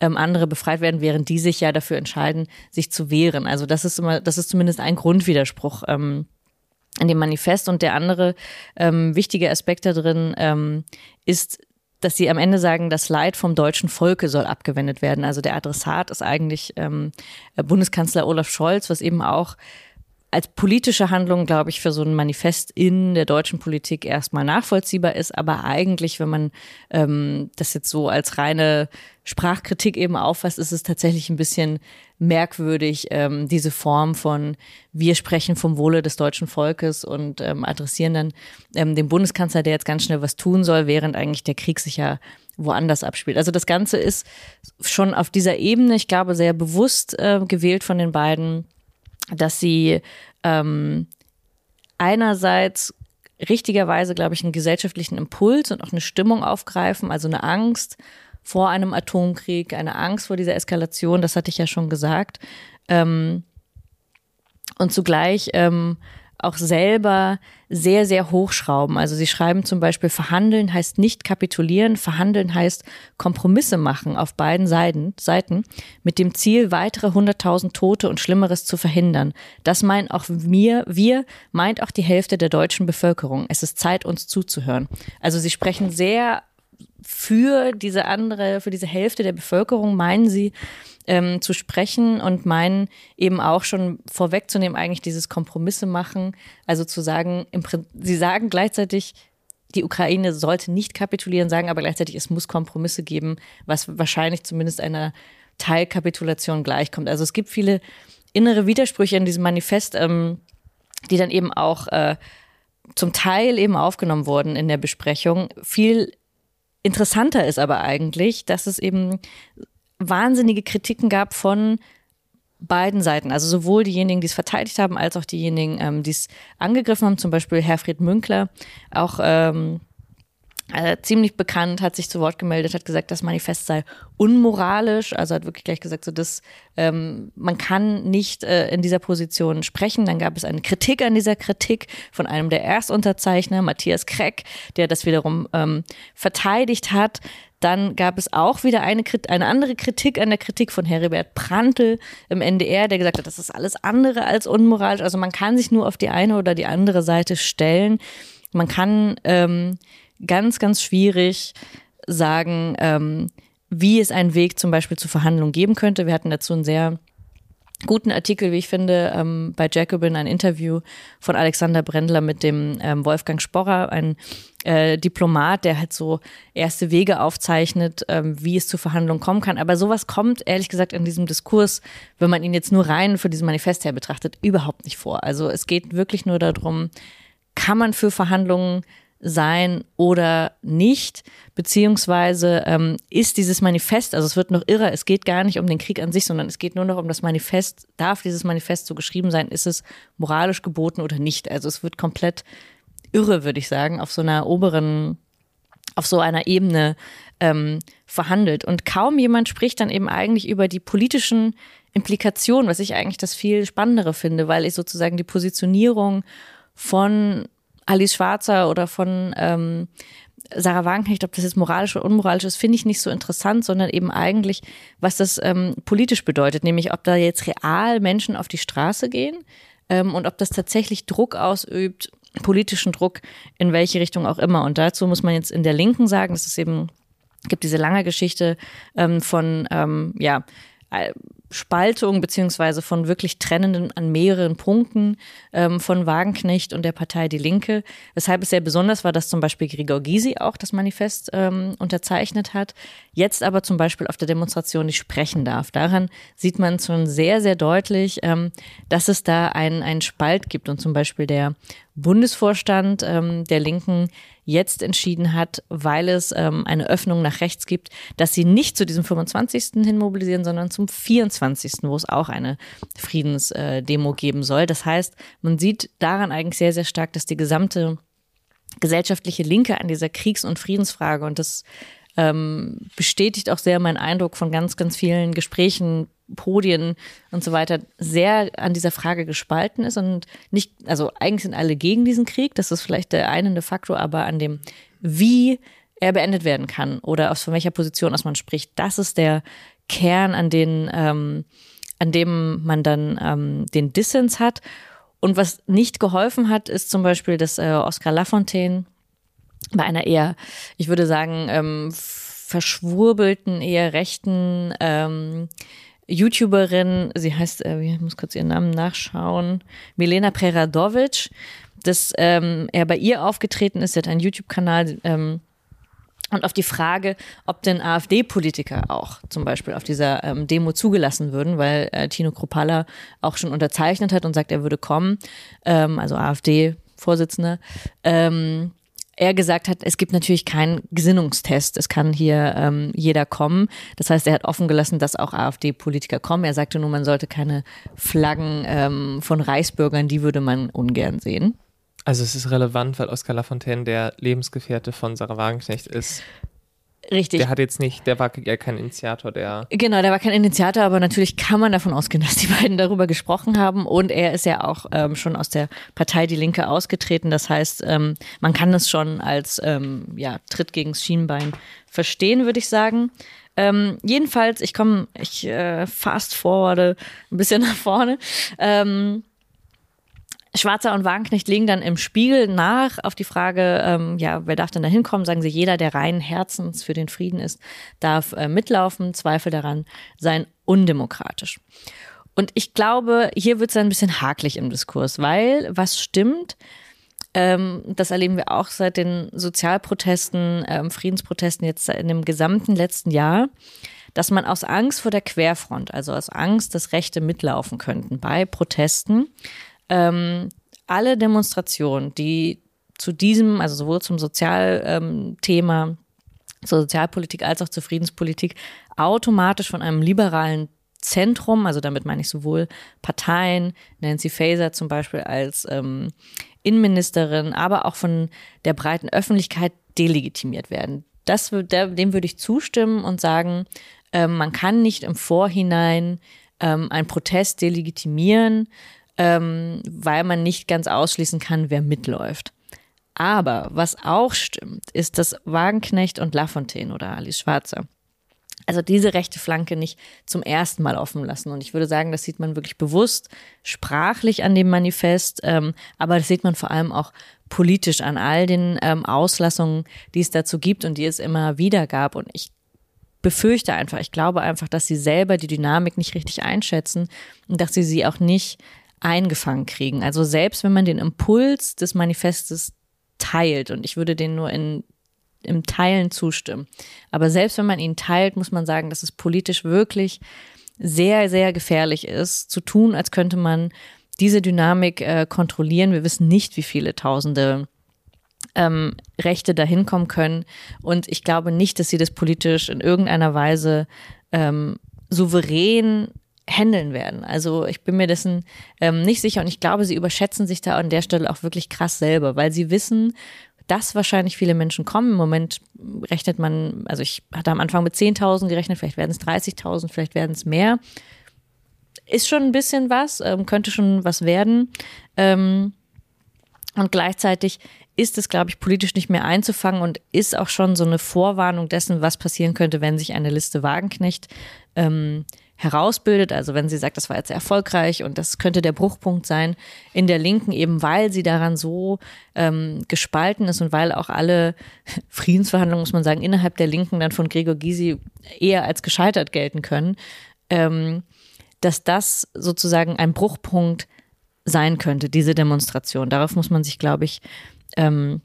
ähm, andere befreit werden, während die sich ja dafür entscheiden, sich zu wehren. Also das ist immer, das ist zumindest ein Grundwiderspruch. Ähm, in dem Manifest. Und der andere ähm, wichtige Aspekt da drin ähm, ist, dass sie am Ende sagen, das Leid vom deutschen Volke soll abgewendet werden. Also der Adressat ist eigentlich ähm, Bundeskanzler Olaf Scholz, was eben auch als politische Handlung, glaube ich, für so ein Manifest in der deutschen Politik erstmal nachvollziehbar ist, aber eigentlich, wenn man ähm, das jetzt so als reine Sprachkritik eben auffasst, ist es tatsächlich ein bisschen merkwürdig, ähm, diese Form von wir sprechen vom Wohle des deutschen Volkes und ähm, adressieren dann ähm, den Bundeskanzler, der jetzt ganz schnell was tun soll, während eigentlich der Krieg sich ja woanders abspielt. Also das Ganze ist schon auf dieser Ebene, ich glaube, sehr bewusst äh, gewählt von den beiden dass sie ähm, einerseits richtigerweise, glaube ich, einen gesellschaftlichen Impuls und auch eine Stimmung aufgreifen, also eine Angst vor einem Atomkrieg, eine Angst vor dieser Eskalation, das hatte ich ja schon gesagt. Ähm, und zugleich ähm, auch selber sehr, sehr hochschrauben. Also sie schreiben zum Beispiel, verhandeln heißt nicht kapitulieren, verhandeln heißt Kompromisse machen auf beiden Seiten, Seiten mit dem Ziel, weitere 100.000 Tote und Schlimmeres zu verhindern. Das meint auch mir, wir, meint auch die Hälfte der deutschen Bevölkerung. Es ist Zeit, uns zuzuhören. Also sie sprechen sehr für diese andere, für diese Hälfte der Bevölkerung, meinen sie, ähm, zu sprechen und meinen eben auch schon vorwegzunehmen, eigentlich dieses Kompromisse machen. Also zu sagen, sie sagen gleichzeitig, die Ukraine sollte nicht kapitulieren, sagen aber gleichzeitig, es muss Kompromisse geben, was wahrscheinlich zumindest einer Teilkapitulation gleichkommt. Also es gibt viele innere Widersprüche in diesem Manifest, ähm, die dann eben auch äh, zum Teil eben aufgenommen wurden in der Besprechung. Viel interessanter ist aber eigentlich, dass es eben wahnsinnige Kritiken gab von beiden Seiten, also sowohl diejenigen, die es verteidigt haben, als auch diejenigen, ähm, die es angegriffen haben, zum Beispiel Herfried Münkler, auch ähm, äh, ziemlich bekannt, hat sich zu Wort gemeldet, hat gesagt, das Manifest sei unmoralisch, also hat wirklich gleich gesagt, so dass ähm, man kann nicht äh, in dieser Position sprechen. Dann gab es eine Kritik an dieser Kritik von einem der Erstunterzeichner, Matthias Kreck, der das wiederum ähm, verteidigt hat. Dann gab es auch wieder eine, eine andere Kritik an der Kritik von Heribert Prantl im NDR, der gesagt hat, das ist alles andere als unmoralisch. Also man kann sich nur auf die eine oder die andere Seite stellen. Man kann ähm, ganz, ganz schwierig sagen, ähm, wie es einen Weg zum Beispiel zur Verhandlung geben könnte. Wir hatten dazu einen sehr guten Artikel, wie ich finde, ähm, bei Jacobin ein Interview von Alexander Brendler mit dem ähm, Wolfgang Sporrer, ein äh, Diplomat, der halt so erste Wege aufzeichnet, ähm, wie es zu Verhandlungen kommen kann. Aber sowas kommt, ehrlich gesagt, in diesem Diskurs, wenn man ihn jetzt nur rein für dieses Manifest her betrachtet, überhaupt nicht vor. Also es geht wirklich nur darum, kann man für Verhandlungen sein oder nicht, beziehungsweise ähm, ist dieses Manifest, also es wird noch irrer, es geht gar nicht um den Krieg an sich, sondern es geht nur noch um das Manifest, darf dieses Manifest so geschrieben sein, ist es moralisch geboten oder nicht? Also es wird komplett irre, würde ich sagen, auf so einer oberen, auf so einer Ebene ähm, verhandelt. Und kaum jemand spricht dann eben eigentlich über die politischen Implikationen, was ich eigentlich das viel Spannendere finde, weil ich sozusagen die Positionierung von Alice Schwarzer oder von ähm, Sarah Wagenknecht, ob das jetzt moralisch oder unmoralisch ist, finde ich nicht so interessant, sondern eben eigentlich, was das ähm, politisch bedeutet, nämlich ob da jetzt real Menschen auf die Straße gehen ähm, und ob das tatsächlich Druck ausübt, politischen Druck in welche Richtung auch immer. Und dazu muss man jetzt in der Linken sagen, es eben gibt diese lange Geschichte ähm, von ähm, ja Spaltung beziehungsweise von wirklich Trennenden an mehreren Punkten ähm, von Wagenknecht und der Partei Die Linke. Weshalb es sehr besonders war, dass zum Beispiel Gregor Gysi auch das Manifest ähm, unterzeichnet hat, jetzt aber zum Beispiel auf der Demonstration nicht sprechen darf. Daran sieht man schon sehr, sehr deutlich, ähm, dass es da einen, einen Spalt gibt und zum Beispiel der Bundesvorstand ähm, der Linken jetzt entschieden hat, weil es ähm, eine Öffnung nach rechts gibt, dass sie nicht zu diesem 25. hin mobilisieren, sondern zum 24., wo es auch eine Friedensdemo äh, geben soll. Das heißt, man sieht daran eigentlich sehr, sehr stark, dass die gesamte gesellschaftliche Linke an dieser Kriegs- und Friedensfrage und das ähm, bestätigt auch sehr meinen Eindruck von ganz, ganz vielen Gesprächen, Podien und so weiter sehr an dieser Frage gespalten ist und nicht, also eigentlich sind alle gegen diesen Krieg, das ist vielleicht der einende Faktor, aber an dem, wie er beendet werden kann oder aus von welcher Position aus man spricht, das ist der Kern, an den, ähm, an dem man dann ähm, den Dissens hat. Und was nicht geholfen hat, ist zum Beispiel, dass äh, Oscar Lafontaine bei einer eher, ich würde sagen, ähm, verschwurbelten, eher rechten ähm, YouTuberin, sie heißt, äh, ich muss kurz ihren Namen nachschauen, Milena Preradovic, dass ähm, er bei ihr aufgetreten ist, sie hat einen YouTube-Kanal, ähm, und auf die Frage, ob denn AfD-Politiker auch zum Beispiel auf dieser ähm, Demo zugelassen würden, weil äh, Tino Kropalla auch schon unterzeichnet hat und sagt, er würde kommen, ähm, also AfD-Vorsitzender, ähm, er gesagt hat, es gibt natürlich keinen Gesinnungstest. Es kann hier ähm, jeder kommen. Das heißt, er hat offen gelassen, dass auch AfD-Politiker kommen. Er sagte nur, man sollte keine Flaggen ähm, von Reichsbürgern, die würde man ungern sehen. Also es ist relevant, weil Oskar Lafontaine der Lebensgefährte von Sarah Wagenknecht ist. Richtig. Der hat jetzt nicht, der war ja kein Initiator, der. Genau, der war kein Initiator, aber natürlich kann man davon ausgehen, dass die beiden darüber gesprochen haben. Und er ist ja auch ähm, schon aus der Partei Die Linke ausgetreten. Das heißt, ähm, man kann es schon als ähm, ja, Tritt gegens Schienbein verstehen, würde ich sagen. Ähm, jedenfalls, ich komme, ich äh, fast forwarde ein bisschen nach vorne. Ähm, Schwarzer und Wagenknecht legen dann im Spiegel nach auf die Frage, ähm, ja, wer darf denn da hinkommen? Sagen sie, jeder, der reinen Herzens für den Frieden ist, darf äh, mitlaufen. Zweifel daran seien undemokratisch. Und ich glaube, hier wird es ein bisschen haklich im Diskurs, weil was stimmt, ähm, das erleben wir auch seit den Sozialprotesten, ähm, Friedensprotesten jetzt in dem gesamten letzten Jahr, dass man aus Angst vor der Querfront, also aus Angst, dass Rechte mitlaufen könnten bei Protesten, ähm, alle Demonstrationen, die zu diesem, also sowohl zum Sozialthema, ähm, zur Sozialpolitik als auch zur Friedenspolitik, automatisch von einem liberalen Zentrum, also damit meine ich sowohl Parteien, Nancy Faeser zum Beispiel als ähm, Innenministerin, aber auch von der breiten Öffentlichkeit delegitimiert werden. Das, dem würde ich zustimmen und sagen, ähm, man kann nicht im Vorhinein ähm, einen Protest delegitimieren, ähm, weil man nicht ganz ausschließen kann, wer mitläuft. Aber was auch stimmt, ist, dass Wagenknecht und Lafontaine oder Alice Schwarzer also diese rechte Flanke nicht zum ersten Mal offen lassen. Und ich würde sagen, das sieht man wirklich bewusst sprachlich an dem Manifest, ähm, aber das sieht man vor allem auch politisch an all den ähm, Auslassungen, die es dazu gibt und die es immer wieder gab. Und ich befürchte einfach, ich glaube einfach, dass sie selber die Dynamik nicht richtig einschätzen und dass sie sie auch nicht eingefangen kriegen. Also selbst wenn man den Impuls des Manifestes teilt, und ich würde den nur in, im Teilen zustimmen, aber selbst wenn man ihn teilt, muss man sagen, dass es politisch wirklich sehr, sehr gefährlich ist, zu tun, als könnte man diese Dynamik äh, kontrollieren. Wir wissen nicht, wie viele Tausende ähm, Rechte dahin kommen können. Und ich glaube nicht, dass sie das politisch in irgendeiner Weise ähm, souverän handeln werden. Also ich bin mir dessen ähm, nicht sicher und ich glaube, sie überschätzen sich da an der Stelle auch wirklich krass selber, weil sie wissen, dass wahrscheinlich viele Menschen kommen. Im Moment rechnet man, also ich hatte am Anfang mit 10.000 gerechnet, vielleicht werden es 30.000, vielleicht werden es mehr. Ist schon ein bisschen was, ähm, könnte schon was werden. Ähm, und gleichzeitig ist es, glaube ich, politisch nicht mehr einzufangen und ist auch schon so eine Vorwarnung dessen, was passieren könnte, wenn sich eine Liste Wagenknecht ähm, herausbildet. Also wenn sie sagt, das war jetzt erfolgreich und das könnte der Bruchpunkt sein in der Linken, eben weil sie daran so ähm, gespalten ist und weil auch alle Friedensverhandlungen, muss man sagen, innerhalb der Linken dann von Gregor Gysi eher als gescheitert gelten können, ähm, dass das sozusagen ein Bruchpunkt sein könnte, diese Demonstration. Darauf muss man sich, glaube ich, ähm,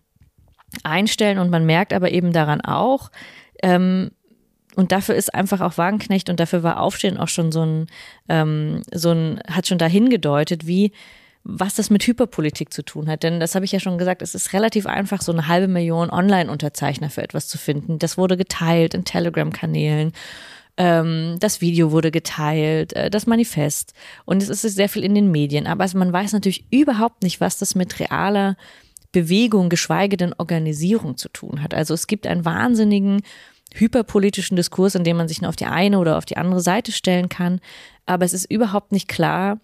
einstellen und man merkt aber eben daran auch, ähm, und dafür ist einfach auch Wagenknecht und dafür war Aufstehen auch schon so ein, ähm, so ein, hat schon dahin gedeutet, wie, was das mit Hyperpolitik zu tun hat. Denn das habe ich ja schon gesagt, es ist relativ einfach, so eine halbe Million Online-Unterzeichner für etwas zu finden. Das wurde geteilt in Telegram-Kanälen. Ähm, das Video wurde geteilt, äh, das Manifest. Und es ist sehr viel in den Medien. Aber also man weiß natürlich überhaupt nicht, was das mit realer Bewegung, geschweige denn Organisierung zu tun hat. Also es gibt einen wahnsinnigen hyperpolitischen Diskurs, in dem man sich nur auf die eine oder auf die andere Seite stellen kann. Aber es ist überhaupt nicht klar,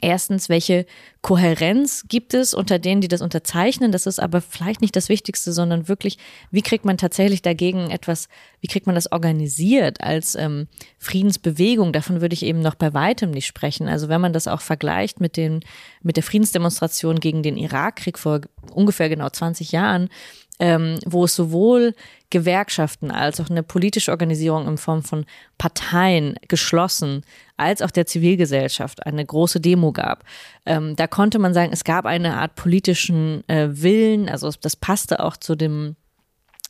Erstens, welche Kohärenz gibt es unter denen, die das unterzeichnen? Das ist aber vielleicht nicht das Wichtigste, sondern wirklich, wie kriegt man tatsächlich dagegen etwas, wie kriegt man das organisiert als ähm, Friedensbewegung? Davon würde ich eben noch bei weitem nicht sprechen. Also wenn man das auch vergleicht mit den, mit der Friedensdemonstration gegen den Irakkrieg vor ungefähr genau 20 Jahren, ähm, wo es sowohl Gewerkschaften als auch eine politische Organisation in Form von Parteien geschlossen, als auch der Zivilgesellschaft eine große Demo gab. Ähm, da konnte man sagen, es gab eine Art politischen äh, Willen, also das passte auch zu dem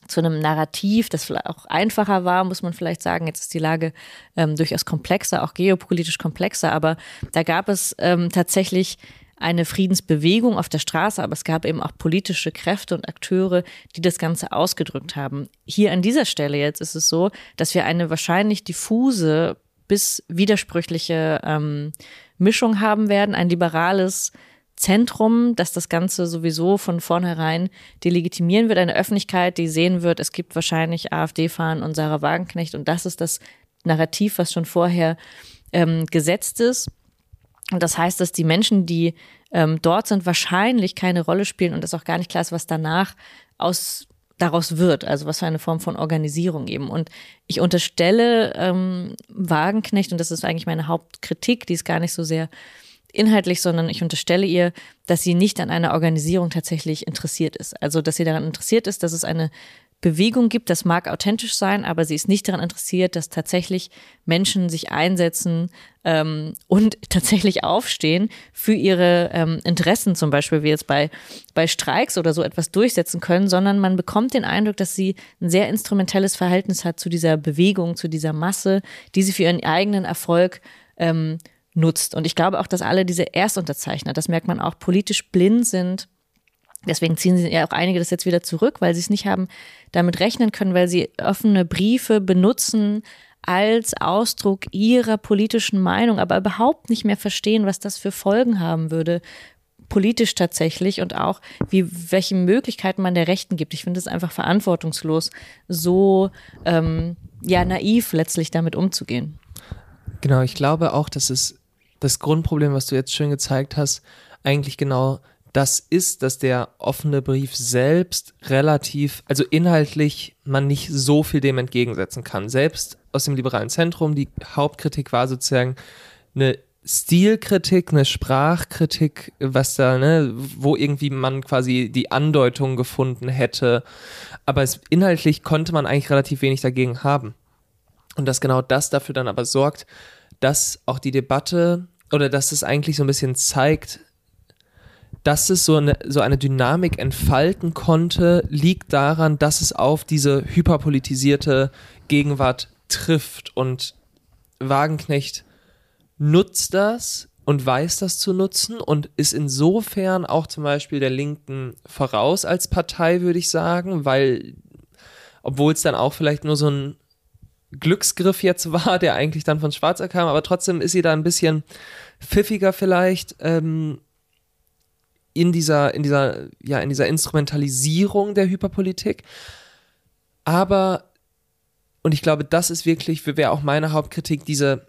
zu einem Narrativ, das vielleicht auch einfacher war, muss man vielleicht sagen. Jetzt ist die Lage ähm, durchaus komplexer, auch geopolitisch komplexer, aber da gab es ähm, tatsächlich eine Friedensbewegung auf der Straße, aber es gab eben auch politische Kräfte und Akteure, die das Ganze ausgedrückt haben. Hier an dieser Stelle jetzt ist es so, dass wir eine wahrscheinlich diffuse bis widersprüchliche ähm, Mischung haben werden, ein liberales Zentrum, dass das Ganze sowieso von vornherein delegitimieren wird. Eine Öffentlichkeit, die sehen wird, es gibt wahrscheinlich AfD-Fahren und Sarah Wagenknecht und das ist das Narrativ, was schon vorher ähm, gesetzt ist. Und das heißt, dass die Menschen, die ähm, dort sind, wahrscheinlich keine Rolle spielen und es auch gar nicht klar ist, was danach aus daraus wird, also was für eine Form von Organisierung eben. Und ich unterstelle ähm, Wagenknecht, und das ist eigentlich meine Hauptkritik, die ist gar nicht so sehr inhaltlich, sondern ich unterstelle ihr, dass sie nicht an einer Organisierung tatsächlich interessiert ist. Also, dass sie daran interessiert ist, dass es eine Bewegung gibt, das mag authentisch sein, aber sie ist nicht daran interessiert, dass tatsächlich Menschen sich einsetzen ähm, und tatsächlich aufstehen für ihre ähm, Interessen, zum Beispiel wie jetzt bei, bei Streiks oder so etwas durchsetzen können, sondern man bekommt den Eindruck, dass sie ein sehr instrumentelles Verhältnis hat zu dieser Bewegung, zu dieser Masse, die sie für ihren eigenen Erfolg ähm, nutzt. Und ich glaube auch, dass alle diese Erstunterzeichner, das merkt man auch, politisch blind sind. Deswegen ziehen sie ja auch einige das jetzt wieder zurück, weil sie es nicht haben damit rechnen können, weil sie offene Briefe benutzen als Ausdruck ihrer politischen Meinung, aber überhaupt nicht mehr verstehen, was das für Folgen haben würde, politisch tatsächlich und auch wie welche Möglichkeiten man der Rechten gibt. Ich finde es einfach verantwortungslos, so ähm, ja naiv letztlich damit umzugehen. Genau, ich glaube auch, dass es das Grundproblem, was du jetzt schön gezeigt hast, eigentlich genau das ist, dass der offene Brief selbst relativ, also inhaltlich man nicht so viel dem entgegensetzen kann. Selbst aus dem liberalen Zentrum, die Hauptkritik war sozusagen eine Stilkritik, eine Sprachkritik, was da, ne, wo irgendwie man quasi die Andeutung gefunden hätte. Aber es, inhaltlich konnte man eigentlich relativ wenig dagegen haben. Und dass genau das dafür dann aber sorgt, dass auch die Debatte oder dass es eigentlich so ein bisschen zeigt, dass es so eine, so eine Dynamik entfalten konnte, liegt daran, dass es auf diese hyperpolitisierte Gegenwart trifft. Und Wagenknecht nutzt das und weiß das zu nutzen und ist insofern auch zum Beispiel der Linken voraus als Partei, würde ich sagen, weil, obwohl es dann auch vielleicht nur so ein Glücksgriff jetzt war, der eigentlich dann von Schwarzer kam, aber trotzdem ist sie da ein bisschen pfiffiger vielleicht ähm, in dieser, in dieser, ja, in dieser Instrumentalisierung der Hyperpolitik. Aber, und ich glaube, das ist wirklich, wäre auch meine Hauptkritik, diese,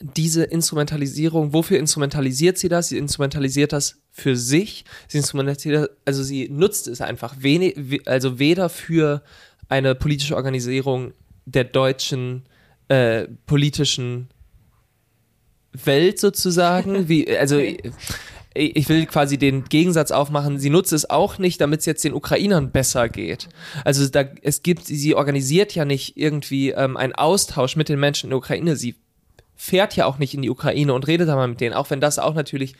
diese Instrumentalisierung, wofür instrumentalisiert sie das? Sie instrumentalisiert das für sich. Sie instrumentalisiert, also sie nutzt es einfach wenig, also weder für eine politische Organisierung der deutschen äh, politischen Welt sozusagen, wie, also okay. Ich will quasi den Gegensatz aufmachen, sie nutzt es auch nicht, damit es jetzt den Ukrainern besser geht. Also da, es gibt, sie organisiert ja nicht irgendwie ähm, einen Austausch mit den Menschen in der Ukraine, sie fährt ja auch nicht in die Ukraine und redet da mal mit denen, auch wenn das auch natürlich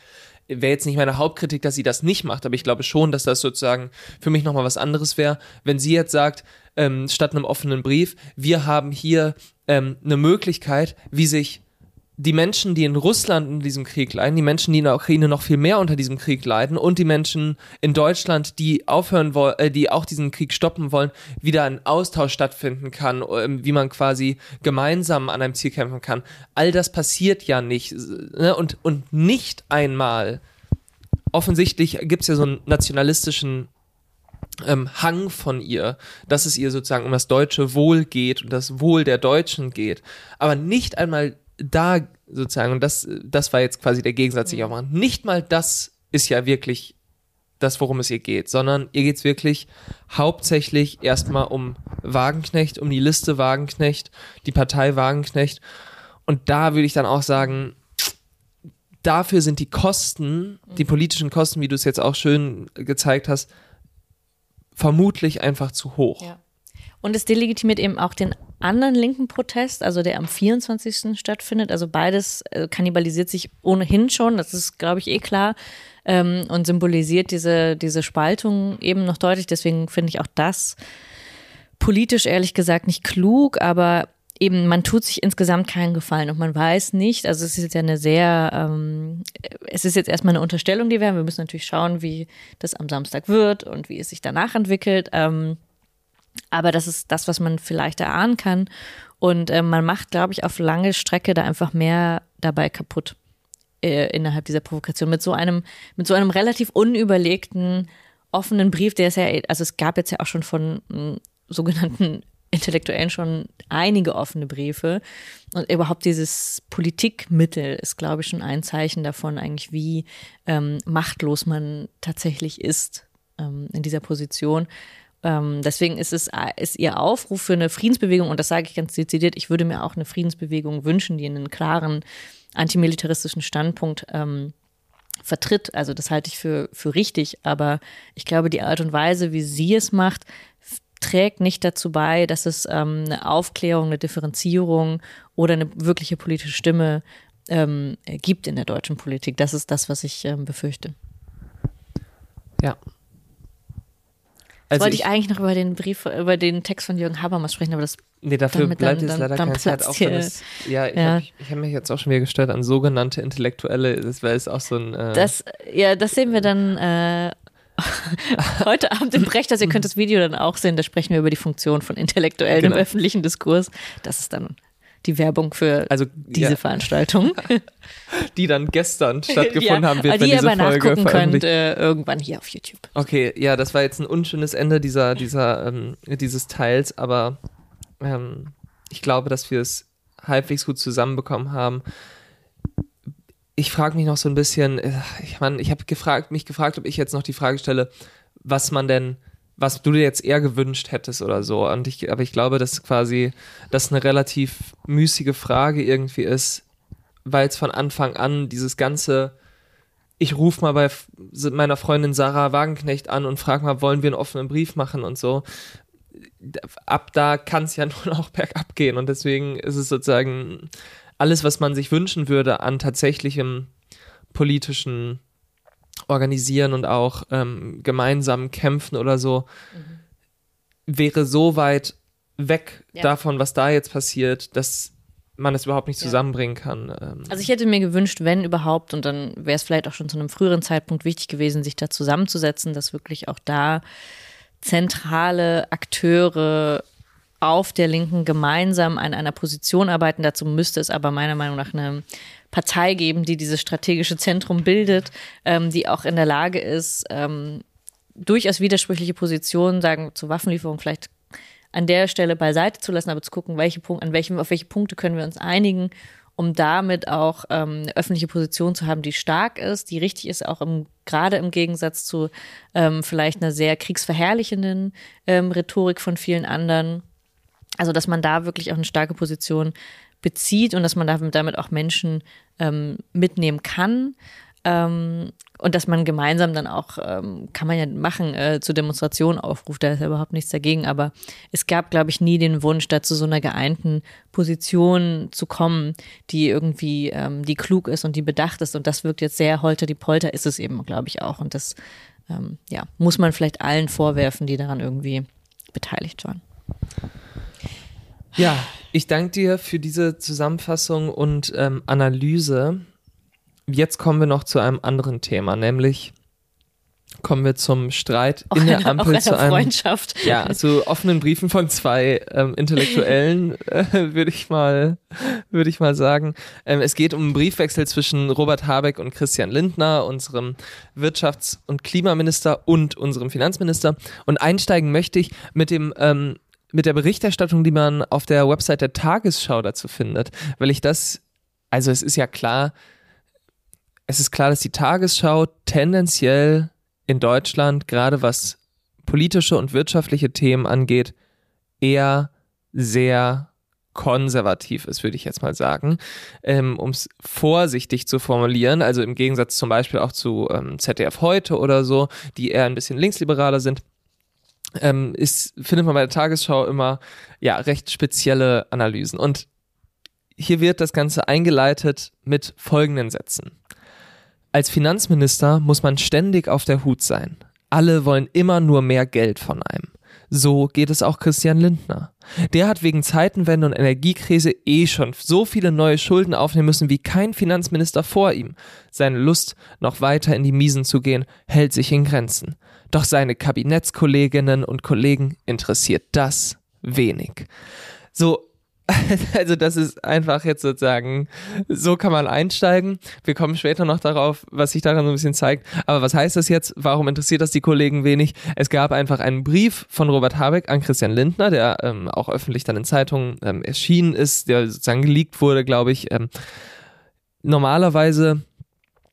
wäre jetzt nicht meine Hauptkritik, dass sie das nicht macht, aber ich glaube schon, dass das sozusagen für mich nochmal was anderes wäre, wenn sie jetzt sagt, ähm, statt einem offenen Brief, wir haben hier ähm, eine Möglichkeit, wie sich die Menschen, die in Russland in diesem Krieg leiden, die Menschen, die in der Ukraine noch viel mehr unter diesem Krieg leiden und die Menschen in Deutschland, die aufhören wollen, äh, die auch diesen Krieg stoppen wollen, wieder ein Austausch stattfinden kann, äh, wie man quasi gemeinsam an einem Ziel kämpfen kann. All das passiert ja nicht. Ne? Und, und nicht einmal, offensichtlich gibt es ja so einen nationalistischen ähm, Hang von ihr, dass es ihr sozusagen um das deutsche Wohl geht und das Wohl der Deutschen geht. Aber nicht einmal da sozusagen, und das, das war jetzt quasi der Gegensatz, den ich auch mache, nicht mal das ist ja wirklich das, worum es ihr geht, sondern ihr geht es wirklich hauptsächlich erstmal um Wagenknecht, um die Liste Wagenknecht, die Partei Wagenknecht. Und da würde ich dann auch sagen, dafür sind die Kosten, die mhm. politischen Kosten, wie du es jetzt auch schön gezeigt hast, vermutlich einfach zu hoch. Ja. Und es delegitimiert eben auch den anderen linken Protest, also der am 24. stattfindet. Also beides äh, kannibalisiert sich ohnehin schon, das ist, glaube ich, eh klar. Ähm, und symbolisiert diese, diese Spaltung eben noch deutlich. Deswegen finde ich auch das politisch ehrlich gesagt nicht klug, aber eben man tut sich insgesamt keinen Gefallen und man weiß nicht, also es ist jetzt ja eine sehr, ähm, es ist jetzt erstmal eine Unterstellung, die wir haben. Wir müssen natürlich schauen, wie das am Samstag wird und wie es sich danach entwickelt. Ähm, aber das ist das, was man vielleicht erahnen kann. Und äh, man macht, glaube ich, auf lange Strecke da einfach mehr dabei kaputt. äh, innerhalb dieser Provokation mit so einem, mit so einem relativ unüberlegten, offenen Brief, der ist ja, also es gab jetzt ja auch schon von m, sogenannten Intellektuellen schon einige offene Briefe. Und überhaupt dieses Politikmittel ist, glaube ich, schon ein Zeichen davon, eigentlich, wie ähm, machtlos man tatsächlich ist ähm, in dieser Position. Ähm, deswegen ist es ist ihr Aufruf für eine Friedensbewegung, und das sage ich ganz dezidiert, ich würde mir auch eine Friedensbewegung wünschen, die einen klaren antimilitaristischen Standpunkt ähm, vertritt. Also das halte ich für, für richtig, aber ich glaube, die Art und Weise, wie sie es macht, trägt nicht dazu bei, dass es ähm, eine Aufklärung, eine Differenzierung oder eine wirkliche politische Stimme ähm, gibt in der deutschen Politik. Das ist das, was ich ähm, befürchte. Ja. Also wollte ich, ich, eigentlich noch über den Brief, über den Text von Jürgen Habermas sprechen, aber das Nee, dafür bleibt dann, jetzt leider keine Zeit. Auch wenn das, ja, ich ja. habe hab mich jetzt auch schon wieder gestört an sogenannte Intellektuelle. Das wäre jetzt auch so ein. Äh das, ja, das sehen wir dann äh, heute Abend im Brecht. Also ihr könnt das Video dann auch sehen. Da sprechen wir über die Funktion von Intellektuellen genau. im öffentlichen Diskurs. Das ist dann die Werbung für also, diese ja. Veranstaltung. die dann gestern stattgefunden ja, haben, wird, die wenn diese aber Folge nachgucken könnt, äh, irgendwann hier auf YouTube. Okay, ja, das war jetzt ein unschönes Ende dieser, dieser, ähm, dieses Teils, aber ähm, ich glaube, dass wir es halbwegs gut zusammenbekommen haben. Ich frage mich noch so ein bisschen, äh, ich meine, ich habe gefragt, mich gefragt, ob ich jetzt noch die Frage stelle, was man denn, was du dir jetzt eher gewünscht hättest oder so. Und ich, aber ich glaube, dass quasi das eine relativ müßige Frage irgendwie ist, weil es von Anfang an dieses ganze, ich rufe mal bei meiner Freundin Sarah Wagenknecht an und frage mal, wollen wir einen offenen Brief machen und so ab da kann es ja nur noch bergab gehen. Und deswegen ist es sozusagen alles, was man sich wünschen würde an tatsächlichem politischen Organisieren und auch ähm, gemeinsamen Kämpfen oder so, mhm. wäre so weit weg ja. davon, was da jetzt passiert, dass man es überhaupt nicht zusammenbringen kann. Ähm. Also ich hätte mir gewünscht, wenn überhaupt, und dann wäre es vielleicht auch schon zu einem früheren Zeitpunkt wichtig gewesen, sich da zusammenzusetzen, dass wirklich auch da zentrale Akteure auf der Linken gemeinsam an einer Position arbeiten. Dazu müsste es aber meiner Meinung nach eine Partei geben, die dieses strategische Zentrum bildet, ähm, die auch in der Lage ist, ähm, durchaus widersprüchliche Positionen, sagen zur Waffenlieferung vielleicht an der Stelle beiseite zu lassen, aber zu gucken, welche Punkte, an welchem, auf welche Punkte können wir uns einigen um damit auch ähm, eine öffentliche Position zu haben, die stark ist, die richtig ist, auch im, gerade im Gegensatz zu ähm, vielleicht einer sehr kriegsverherrlichenden ähm, Rhetorik von vielen anderen. Also, dass man da wirklich auch eine starke Position bezieht und dass man damit auch Menschen ähm, mitnehmen kann. Ähm, und dass man gemeinsam dann auch, ähm, kann man ja machen, äh, zur Demonstration aufruft, da ist ja überhaupt nichts dagegen. Aber es gab, glaube ich, nie den Wunsch, da zu so einer geeinten Position zu kommen, die irgendwie, ähm, die klug ist und die bedacht ist. Und das wirkt jetzt sehr holter die Polter, ist es eben, glaube ich, auch. Und das, ähm, ja, muss man vielleicht allen vorwerfen, die daran irgendwie beteiligt waren. Ja, ich danke dir für diese Zusammenfassung und ähm, Analyse jetzt kommen wir noch zu einem anderen Thema, nämlich kommen wir zum Streit auch in der eine, Ampel zu einem Freundschaft. Ja, zu offenen Briefen von zwei ähm, Intellektuellen äh, würde ich mal würde ich mal sagen. Ähm, es geht um einen Briefwechsel zwischen Robert Habeck und Christian Lindner, unserem Wirtschafts- und Klimaminister und unserem Finanzminister. Und einsteigen möchte ich mit dem ähm, mit der Berichterstattung, die man auf der Website der Tagesschau dazu findet, weil ich das also es ist ja klar, es ist klar, dass die Tagesschau tendenziell in Deutschland, gerade was politische und wirtschaftliche Themen angeht, eher sehr konservativ ist, würde ich jetzt mal sagen, ähm, um es vorsichtig zu formulieren, also im Gegensatz zum Beispiel auch zu ähm, ZDF heute oder so, die eher ein bisschen linksliberaler sind, ähm, ist, findet man bei der Tagesschau immer ja recht spezielle Analysen. Und hier wird das Ganze eingeleitet mit folgenden Sätzen. Als Finanzminister muss man ständig auf der Hut sein. Alle wollen immer nur mehr Geld von einem. So geht es auch Christian Lindner. Der hat wegen Zeitenwende und Energiekrise eh schon so viele neue Schulden aufnehmen müssen wie kein Finanzminister vor ihm. Seine Lust, noch weiter in die Miesen zu gehen, hält sich in Grenzen. Doch seine Kabinettskolleginnen und Kollegen interessiert das wenig. So, also das ist einfach jetzt sozusagen, so kann man einsteigen. Wir kommen später noch darauf, was sich daran so ein bisschen zeigt. Aber was heißt das jetzt? Warum interessiert das die Kollegen wenig? Es gab einfach einen Brief von Robert Habeck an Christian Lindner, der ähm, auch öffentlich dann in Zeitungen ähm, erschienen ist, der sozusagen geleakt wurde, glaube ich. Ähm, normalerweise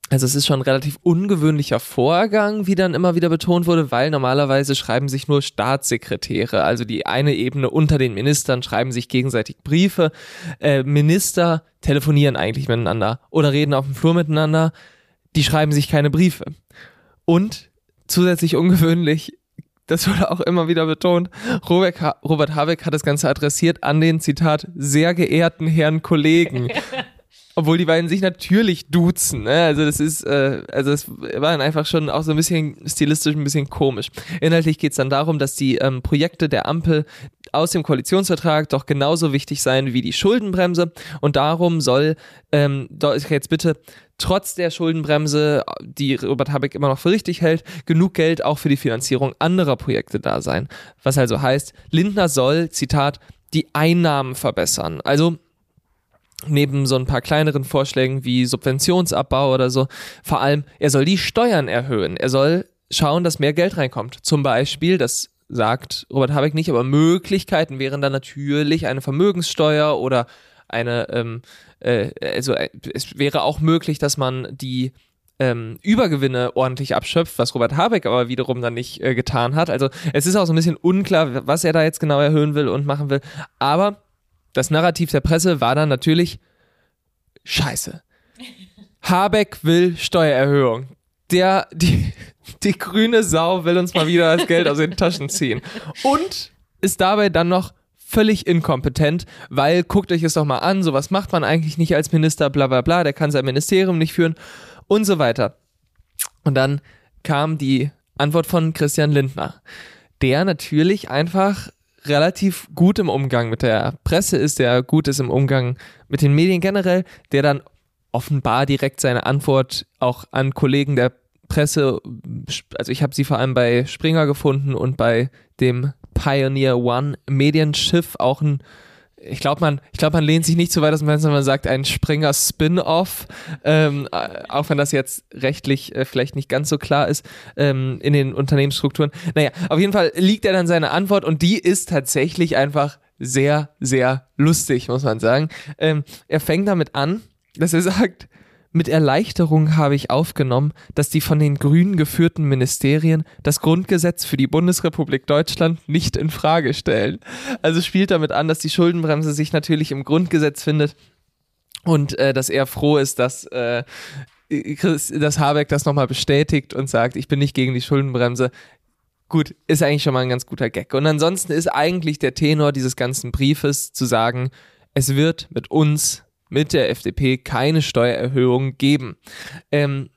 also es ist schon ein relativ ungewöhnlicher Vorgang, wie dann immer wieder betont wurde, weil normalerweise schreiben sich nur Staatssekretäre, also die eine Ebene unter den Ministern, schreiben sich gegenseitig Briefe. Äh, Minister telefonieren eigentlich miteinander oder reden auf dem Flur miteinander. Die schreiben sich keine Briefe. Und zusätzlich ungewöhnlich, das wurde auch immer wieder betont, Robert, ha Robert Habeck hat das Ganze adressiert an den, Zitat, sehr geehrten Herrn Kollegen. Obwohl die beiden sich natürlich duzen, ne? Also das ist, äh, also das war dann einfach schon auch so ein bisschen stilistisch ein bisschen komisch. Inhaltlich geht es dann darum, dass die ähm, Projekte der Ampel aus dem Koalitionsvertrag doch genauso wichtig sein wie die Schuldenbremse. Und darum soll ähm, jetzt bitte trotz der Schuldenbremse, die Robert Habeck immer noch für richtig hält, genug Geld auch für die Finanzierung anderer Projekte da sein. Was also heißt, Lindner soll, Zitat, die Einnahmen verbessern. Also neben so ein paar kleineren Vorschlägen wie Subventionsabbau oder so, vor allem, er soll die Steuern erhöhen. Er soll schauen, dass mehr Geld reinkommt. Zum Beispiel, das sagt Robert Habeck nicht, aber Möglichkeiten wären dann natürlich eine Vermögenssteuer oder eine, ähm, äh, also äh, es wäre auch möglich, dass man die ähm, Übergewinne ordentlich abschöpft, was Robert Habeck aber wiederum dann nicht äh, getan hat. Also es ist auch so ein bisschen unklar, was er da jetzt genau erhöhen will und machen will. Aber das Narrativ der Presse war dann natürlich Scheiße. Habeck will Steuererhöhung. Der, die, die grüne Sau will uns mal wieder das Geld aus den Taschen ziehen. Und ist dabei dann noch völlig inkompetent, weil guckt euch es doch mal an, sowas macht man eigentlich nicht als Minister, bla bla bla, der kann sein Ministerium nicht führen und so weiter. Und dann kam die Antwort von Christian Lindner, der natürlich einfach relativ gut im Umgang mit der Presse ist, der gut ist im Umgang mit den Medien generell, der dann offenbar direkt seine Antwort auch an Kollegen der Presse, also ich habe sie vor allem bei Springer gefunden und bei dem Pioneer One Medienschiff auch ein ich glaube, man, ich glaube, man lehnt sich nicht so weit, dass man, man sagt, ein Springer Spin-off, ähm, auch wenn das jetzt rechtlich äh, vielleicht nicht ganz so klar ist ähm, in den Unternehmensstrukturen. Naja, auf jeden Fall liegt er dann seine Antwort und die ist tatsächlich einfach sehr, sehr lustig, muss man sagen. Ähm, er fängt damit an, dass er sagt, mit Erleichterung habe ich aufgenommen, dass die von den Grünen geführten Ministerien das Grundgesetz für die Bundesrepublik Deutschland nicht in Frage stellen. Also spielt damit an, dass die Schuldenbremse sich natürlich im Grundgesetz findet und äh, dass er froh ist, dass äh, dass Habeck das nochmal bestätigt und sagt, ich bin nicht gegen die Schuldenbremse. Gut, ist eigentlich schon mal ein ganz guter Gag. Und ansonsten ist eigentlich der Tenor dieses ganzen Briefes zu sagen, es wird mit uns mit der FDP keine Steuererhöhung geben. Ähm,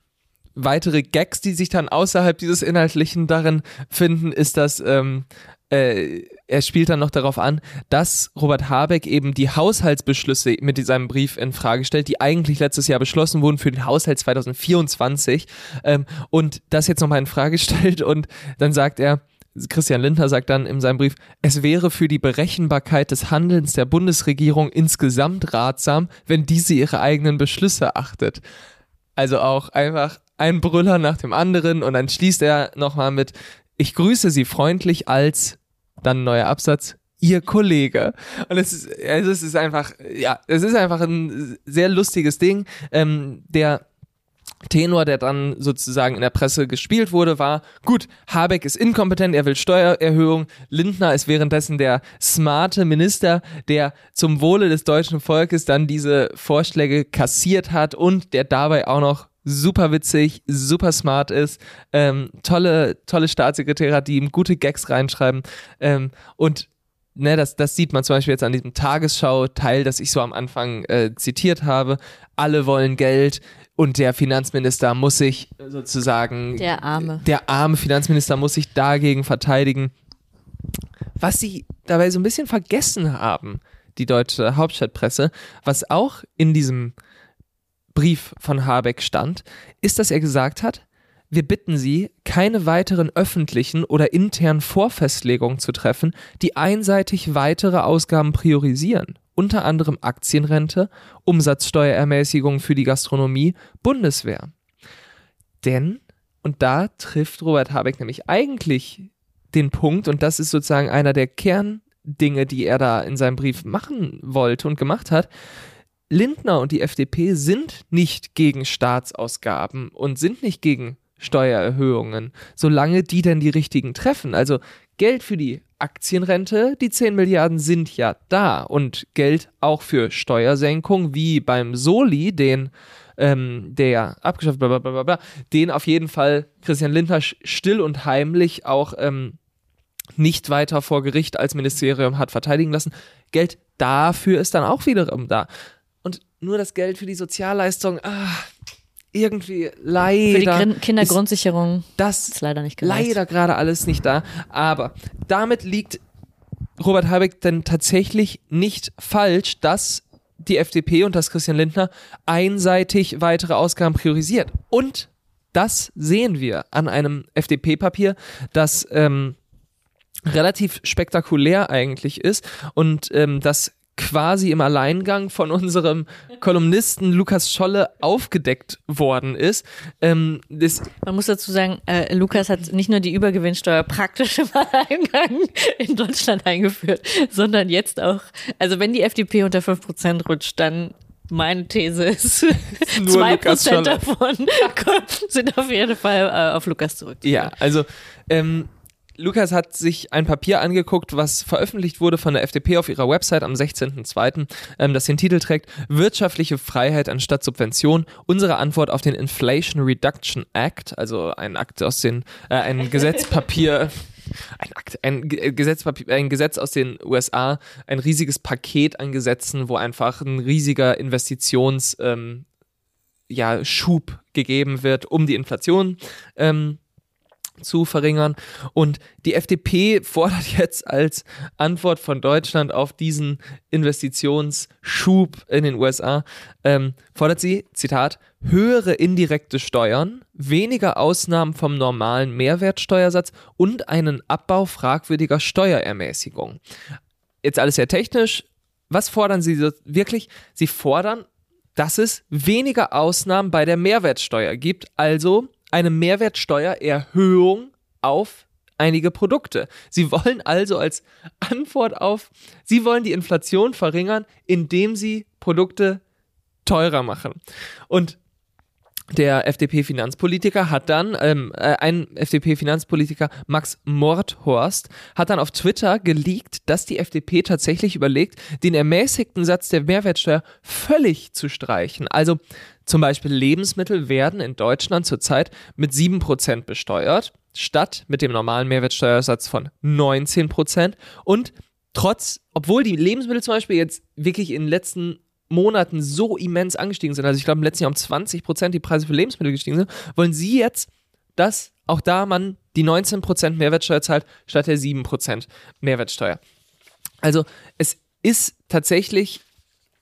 weitere Gags, die sich dann außerhalb dieses Inhaltlichen darin finden, ist, dass ähm, äh, er spielt dann noch darauf an, dass Robert Habeck eben die Haushaltsbeschlüsse mit diesem Brief in Frage stellt, die eigentlich letztes Jahr beschlossen wurden für den Haushalt 2024 ähm, und das jetzt nochmal in Frage stellt und dann sagt er, Christian Lindner sagt dann in seinem Brief, es wäre für die Berechenbarkeit des Handelns der Bundesregierung insgesamt ratsam, wenn diese ihre eigenen Beschlüsse achtet. Also auch einfach ein Brüller nach dem anderen und dann schließt er nochmal mit, ich grüße Sie freundlich als, dann neuer Absatz, Ihr Kollege. Und es ist, es ist einfach, ja, es ist einfach ein sehr lustiges Ding. Ähm, der Tenor, der dann sozusagen in der Presse gespielt wurde, war, gut, Habeck ist inkompetent, er will Steuererhöhung, Lindner ist währenddessen der smarte Minister, der zum Wohle des deutschen Volkes dann diese Vorschläge kassiert hat und der dabei auch noch super witzig, super smart ist, ähm, tolle, tolle Staatssekretäre hat, die ihm gute Gags reinschreiben ähm, und ne, das, das sieht man zum Beispiel jetzt an diesem Tagesschau-Teil, das ich so am Anfang äh, zitiert habe. Alle wollen Geld, und der Finanzminister muss sich sozusagen. Der arme. Der arme Finanzminister muss sich dagegen verteidigen. Was sie dabei so ein bisschen vergessen haben, die deutsche Hauptstadtpresse, was auch in diesem Brief von Habeck stand, ist, dass er gesagt hat, wir bitten Sie, keine weiteren öffentlichen oder internen Vorfestlegungen zu treffen, die einseitig weitere Ausgaben priorisieren unter anderem Aktienrente, Umsatzsteuerermäßigung für die Gastronomie, Bundeswehr. Denn, und da trifft Robert Habeck nämlich eigentlich den Punkt, und das ist sozusagen einer der Kerndinge, die er da in seinem Brief machen wollte und gemacht hat, Lindner und die FDP sind nicht gegen Staatsausgaben und sind nicht gegen Steuererhöhungen, solange die denn die richtigen treffen. Also Geld für die Aktienrente, die 10 Milliarden sind ja da und Geld auch für Steuersenkung, wie beim Soli, den ähm, der abgeschafft, bla, bla, bla, bla, den auf jeden Fall Christian Lindner still und heimlich auch ähm, nicht weiter vor Gericht als Ministerium hat verteidigen lassen. Geld dafür ist dann auch wiederum da. Und nur das Geld für die Sozialleistung, ah, irgendwie leider. Für die Kindergrundsicherung. Das ist leider nicht gereicht. Leider gerade alles nicht da. Aber damit liegt Robert Habeck denn tatsächlich nicht falsch, dass die FDP und das Christian Lindner einseitig weitere Ausgaben priorisiert. Und das sehen wir an einem FDP-Papier, das ähm, relativ spektakulär eigentlich ist und ähm, das quasi im Alleingang von unserem Kolumnisten Lukas Scholle aufgedeckt worden ist. Ähm, Man muss dazu sagen, äh, Lukas hat nicht nur die Übergewinnsteuer praktisch im Alleingang in Deutschland eingeführt, sondern jetzt auch, also wenn die FDP unter 5% rutscht, dann meine These ist, zwei Prozent davon sind auf jeden Fall äh, auf Lukas zurück. Ja, also ähm, Lukas hat sich ein Papier angeguckt, was veröffentlicht wurde von der FDP auf ihrer Website am 16.02., ähm, das den Titel trägt Wirtschaftliche Freiheit anstatt Subvention. Unsere Antwort auf den Inflation Reduction Act, also ein Akt aus den, äh, ein Gesetzpapier. Ein, Akt, ein, Gesetzpapier, ein Gesetz aus den USA, ein riesiges Paket an Gesetzen, wo einfach ein riesiger Investitions, ähm, ja, gegeben wird, um die Inflation ähm, zu verringern. Und die FDP fordert jetzt als Antwort von Deutschland auf diesen Investitionsschub in den USA, ähm, fordert sie, Zitat, höhere indirekte Steuern, weniger Ausnahmen vom normalen Mehrwertsteuersatz und einen Abbau fragwürdiger Steuerermäßigung. Jetzt alles sehr technisch. Was fordern sie wirklich? Sie fordern, dass es weniger Ausnahmen bei der Mehrwertsteuer gibt, also eine Mehrwertsteuererhöhung auf einige Produkte. Sie wollen also als Antwort auf, sie wollen die Inflation verringern, indem sie Produkte teurer machen. Und der FDP-Finanzpolitiker hat dann, ähm, äh, ein FDP-Finanzpolitiker, Max Mordhorst, hat dann auf Twitter geleakt, dass die FDP tatsächlich überlegt, den ermäßigten Satz der Mehrwertsteuer völlig zu streichen. Also zum Beispiel Lebensmittel werden in Deutschland zurzeit mit 7% besteuert, statt mit dem normalen Mehrwertsteuersatz von 19%. Und trotz, obwohl die Lebensmittel zum Beispiel jetzt wirklich in den letzten Monaten so immens angestiegen sind, also ich glaube im letzten Jahr um 20 Prozent die Preise für Lebensmittel gestiegen sind, wollen Sie jetzt, dass auch da man die 19 Prozent Mehrwertsteuer zahlt, statt der 7 Prozent Mehrwertsteuer. Also es ist tatsächlich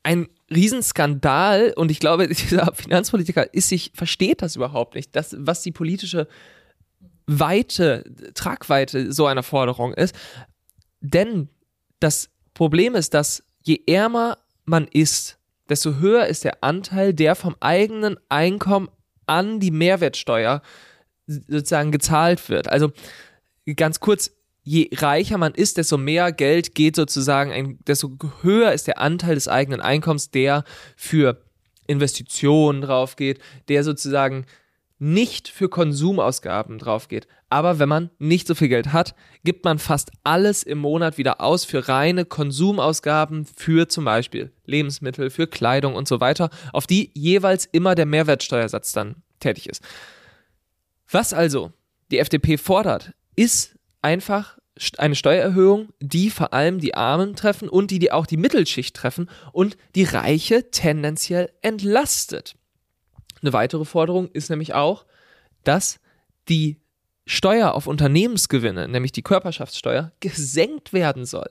ein Riesenskandal und ich glaube, dieser Finanzpolitiker ist sich, versteht das überhaupt nicht, das, was die politische Weite, Tragweite so einer Forderung ist. Denn das Problem ist, dass je ärmer man ist, desto höher ist der Anteil, der vom eigenen Einkommen an die Mehrwertsteuer sozusagen gezahlt wird. Also ganz kurz, je reicher man ist, desto mehr Geld geht sozusagen, ein, desto höher ist der Anteil des eigenen Einkommens, der für Investitionen drauf geht, der sozusagen nicht für Konsumausgaben drauf geht. Aber wenn man nicht so viel Geld hat, gibt man fast alles im Monat wieder aus für reine Konsumausgaben für zum Beispiel Lebensmittel, für Kleidung und so weiter, auf die jeweils immer der Mehrwertsteuersatz dann tätig ist. Was also die FDP fordert, ist einfach eine Steuererhöhung, die vor allem die Armen treffen und die, die auch die Mittelschicht treffen und die Reiche tendenziell entlastet. Eine weitere Forderung ist nämlich auch, dass die Steuer auf Unternehmensgewinne, nämlich die Körperschaftssteuer, gesenkt werden soll.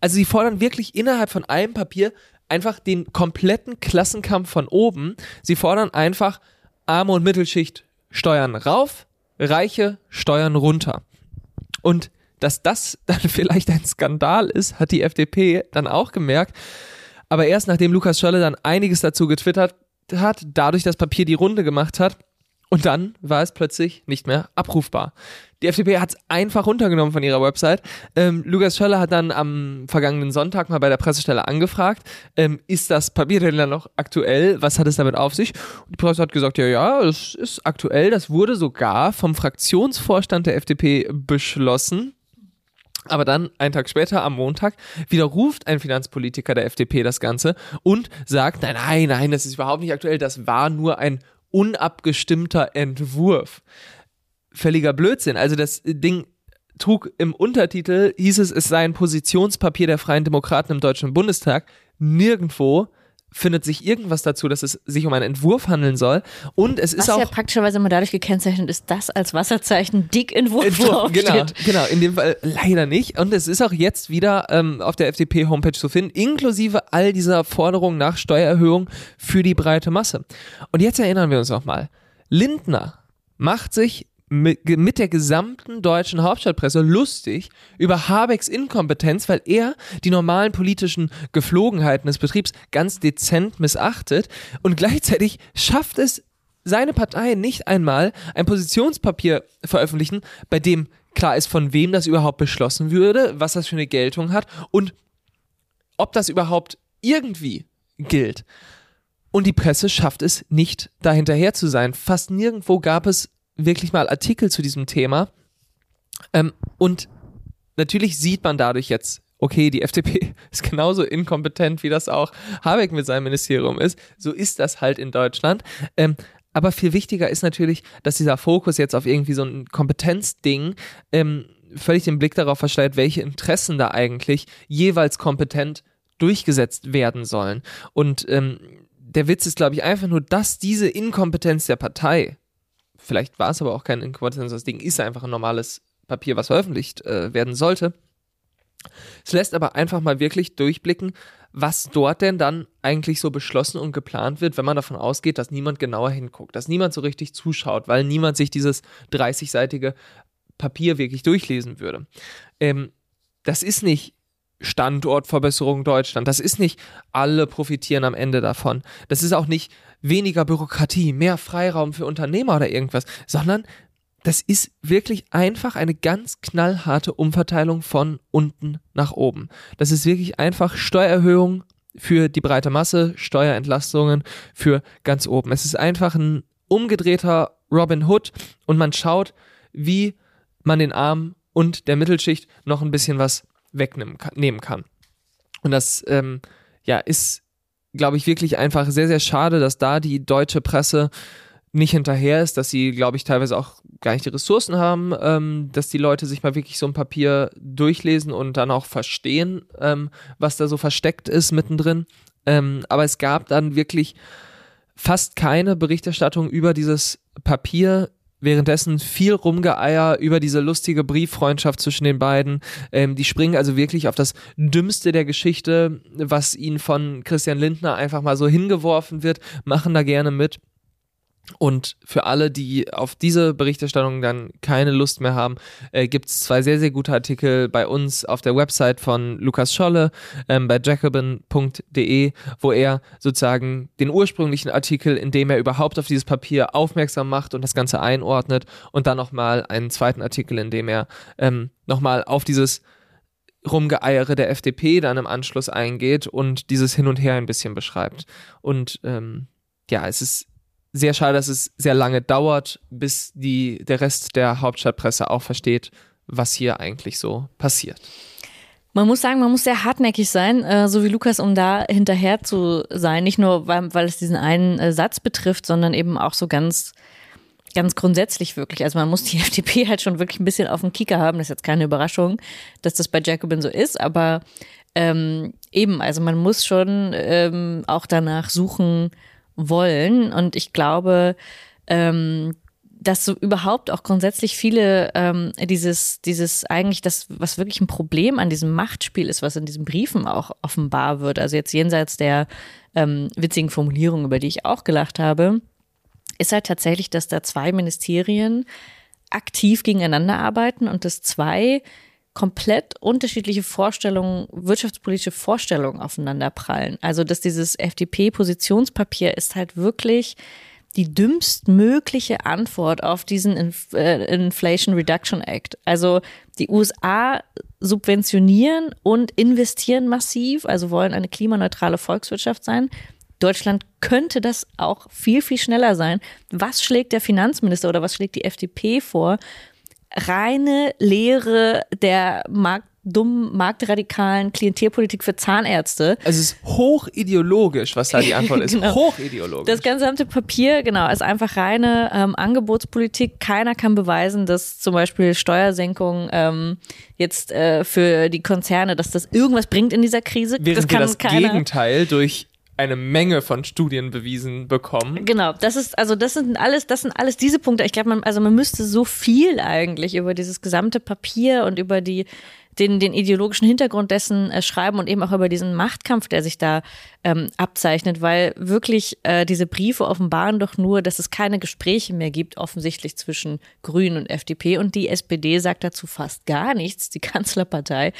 Also sie fordern wirklich innerhalb von einem Papier einfach den kompletten Klassenkampf von oben. Sie fordern einfach Arme und Mittelschicht Steuern rauf, Reiche Steuern runter. Und dass das dann vielleicht ein Skandal ist, hat die FDP dann auch gemerkt, Aber erst nachdem Lukas Schölle dann einiges dazu getwittert hat, dadurch das Papier die Runde gemacht hat, und dann war es plötzlich nicht mehr abrufbar. Die FDP hat es einfach runtergenommen von ihrer Website. Ähm, Lukas Schöller hat dann am vergangenen Sonntag mal bei der Pressestelle angefragt, ähm, ist das Papier denn dann noch aktuell? Was hat es damit auf sich? Und die Presse hat gesagt, ja, ja, es ist aktuell. Das wurde sogar vom Fraktionsvorstand der FDP beschlossen. Aber dann, einen Tag später, am Montag, widerruft ein Finanzpolitiker der FDP das Ganze und sagt, nein, nein, nein, das ist überhaupt nicht aktuell, das war nur ein unabgestimmter Entwurf. Völliger Blödsinn. Also das Ding trug im Untertitel, hieß es, es sei ein Positionspapier der Freien Demokraten im Deutschen Bundestag. Nirgendwo findet sich irgendwas dazu, dass es sich um einen Entwurf handeln soll. Und es Was ist auch. ja praktischerweise immer dadurch gekennzeichnet ist, dass als Wasserzeichen dick Entwurf, Entwurf, genau, genau, in dem Fall leider nicht. Und es ist auch jetzt wieder ähm, auf der FDP-Homepage zu finden, inklusive all dieser Forderungen nach Steuererhöhung für die breite Masse. Und jetzt erinnern wir uns noch mal. Lindner macht sich mit, mit der gesamten deutschen Hauptstadtpresse lustig über Habecks Inkompetenz, weil er die normalen politischen Geflogenheiten des Betriebs ganz dezent missachtet und gleichzeitig schafft es seine Partei nicht einmal ein Positionspapier veröffentlichen, bei dem klar ist, von wem das überhaupt beschlossen würde, was das für eine Geltung hat und ob das überhaupt irgendwie gilt. Und die Presse schafft es nicht, da hinterher zu sein. Fast nirgendwo gab es wirklich mal Artikel zu diesem Thema. Ähm, und natürlich sieht man dadurch jetzt, okay, die FDP ist genauso inkompetent, wie das auch Habeck mit seinem Ministerium ist. So ist das halt in Deutschland. Ähm, aber viel wichtiger ist natürlich, dass dieser Fokus jetzt auf irgendwie so ein Kompetenzding ähm, völlig den Blick darauf verschleiert, welche Interessen da eigentlich jeweils kompetent durchgesetzt werden sollen. Und ähm, der Witz ist, glaube ich, einfach nur, dass diese Inkompetenz der Partei, vielleicht war es aber auch kein Inkompetenz, das Ding ist einfach ein normales Papier, was veröffentlicht äh, werden sollte. Es lässt aber einfach mal wirklich durchblicken, was dort denn dann eigentlich so beschlossen und geplant wird, wenn man davon ausgeht, dass niemand genauer hinguckt, dass niemand so richtig zuschaut, weil niemand sich dieses 30-seitige Papier wirklich durchlesen würde. Ähm, das ist nicht Standortverbesserung Deutschland. Das ist nicht, alle profitieren am Ende davon. Das ist auch nicht weniger Bürokratie, mehr Freiraum für Unternehmer oder irgendwas, sondern das ist wirklich einfach eine ganz knallharte Umverteilung von unten nach oben. Das ist wirklich einfach Steuererhöhung für die breite Masse, Steuerentlastungen für ganz oben. Es ist einfach ein umgedrehter Robin Hood und man schaut, wie man den Arm und der Mittelschicht noch ein bisschen was wegnehmen kann. Nehmen kann. Und das ähm, ja, ist, glaube ich, wirklich einfach sehr, sehr schade, dass da die deutsche Presse nicht hinterher ist, dass sie, glaube ich, teilweise auch gar nicht die Ressourcen haben, ähm, dass die Leute sich mal wirklich so ein Papier durchlesen und dann auch verstehen, ähm, was da so versteckt ist mittendrin. Ähm, aber es gab dann wirklich fast keine Berichterstattung über dieses Papier. Währenddessen viel Rumgeeier über diese lustige Brieffreundschaft zwischen den beiden. Ähm, die springen also wirklich auf das Dümmste der Geschichte, was ihnen von Christian Lindner einfach mal so hingeworfen wird, machen da gerne mit. Und für alle, die auf diese Berichterstattung dann keine Lust mehr haben, äh, gibt es zwei sehr, sehr gute Artikel bei uns auf der Website von Lukas Scholle, ähm, bei jacobin.de, wo er sozusagen den ursprünglichen Artikel, in dem er überhaupt auf dieses Papier aufmerksam macht und das Ganze einordnet und dann nochmal einen zweiten Artikel, in dem er ähm, nochmal auf dieses Rumgeeiere der FDP dann im Anschluss eingeht und dieses Hin und Her ein bisschen beschreibt. Und ähm, ja, es ist sehr schade, dass es sehr lange dauert, bis die, der Rest der Hauptstadtpresse auch versteht, was hier eigentlich so passiert. Man muss sagen, man muss sehr hartnäckig sein, äh, so wie Lukas, um da hinterher zu sein. Nicht nur, weil, weil es diesen einen äh, Satz betrifft, sondern eben auch so ganz, ganz grundsätzlich wirklich. Also man muss die FDP halt schon wirklich ein bisschen auf dem Kicker haben. Das ist jetzt keine Überraschung, dass das bei Jacobin so ist, aber ähm, eben, also man muss schon ähm, auch danach suchen, wollen. Und ich glaube, ähm, dass so überhaupt auch grundsätzlich viele ähm, dieses, dieses eigentlich das, was wirklich ein Problem an diesem Machtspiel ist, was in diesen Briefen auch offenbar wird, also jetzt jenseits der ähm, witzigen Formulierung, über die ich auch gelacht habe, ist halt tatsächlich, dass da zwei Ministerien aktiv gegeneinander arbeiten und dass zwei komplett unterschiedliche Vorstellungen, wirtschaftspolitische Vorstellungen aufeinander prallen. Also, dass dieses FDP-Positionspapier ist halt wirklich die dümmstmögliche Antwort auf diesen Inf äh, Inflation Reduction Act. Also die USA subventionieren und investieren massiv, also wollen eine klimaneutrale Volkswirtschaft sein. Deutschland könnte das auch viel, viel schneller sein. Was schlägt der Finanzminister oder was schlägt die FDP vor? Reine Lehre der Markt dummen, marktradikalen Klientelpolitik für Zahnärzte. Also es ist hochideologisch, was da die Antwort ist. genau. Hochideologisch. Das gesamte Papier, genau, ist einfach reine ähm, Angebotspolitik. Keiner kann beweisen, dass zum Beispiel Steuersenkungen ähm, jetzt äh, für die Konzerne, dass das irgendwas bringt in dieser Krise. Während das kann wir das keiner. Gegenteil durch eine Menge von Studien bewiesen bekommen. Genau, das ist also das sind alles, das sind alles diese Punkte. Ich glaube, man also man müsste so viel eigentlich über dieses gesamte Papier und über die den, den ideologischen Hintergrund dessen äh, schreiben und eben auch über diesen Machtkampf, der sich da ähm, abzeichnet, weil wirklich äh, diese Briefe offenbaren doch nur, dass es keine Gespräche mehr gibt, offensichtlich zwischen Grünen und FDP und die SPD sagt dazu fast gar nichts, die Kanzlerpartei.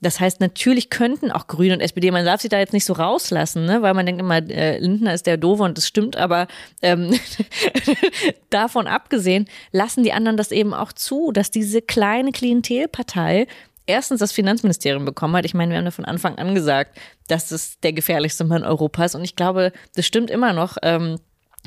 Das heißt, natürlich könnten auch Grüne und SPD, man darf sie da jetzt nicht so rauslassen, ne? weil man denkt immer, äh, Lindner ist der Doofe und das stimmt, aber ähm, davon abgesehen, lassen die anderen das eben auch zu, dass diese kleine Klientelpartei erstens das Finanzministerium bekommen hat. Ich meine, wir haben ja von Anfang an gesagt, dass es der gefährlichste Mann Europas und ich glaube, das stimmt immer noch. Ähm,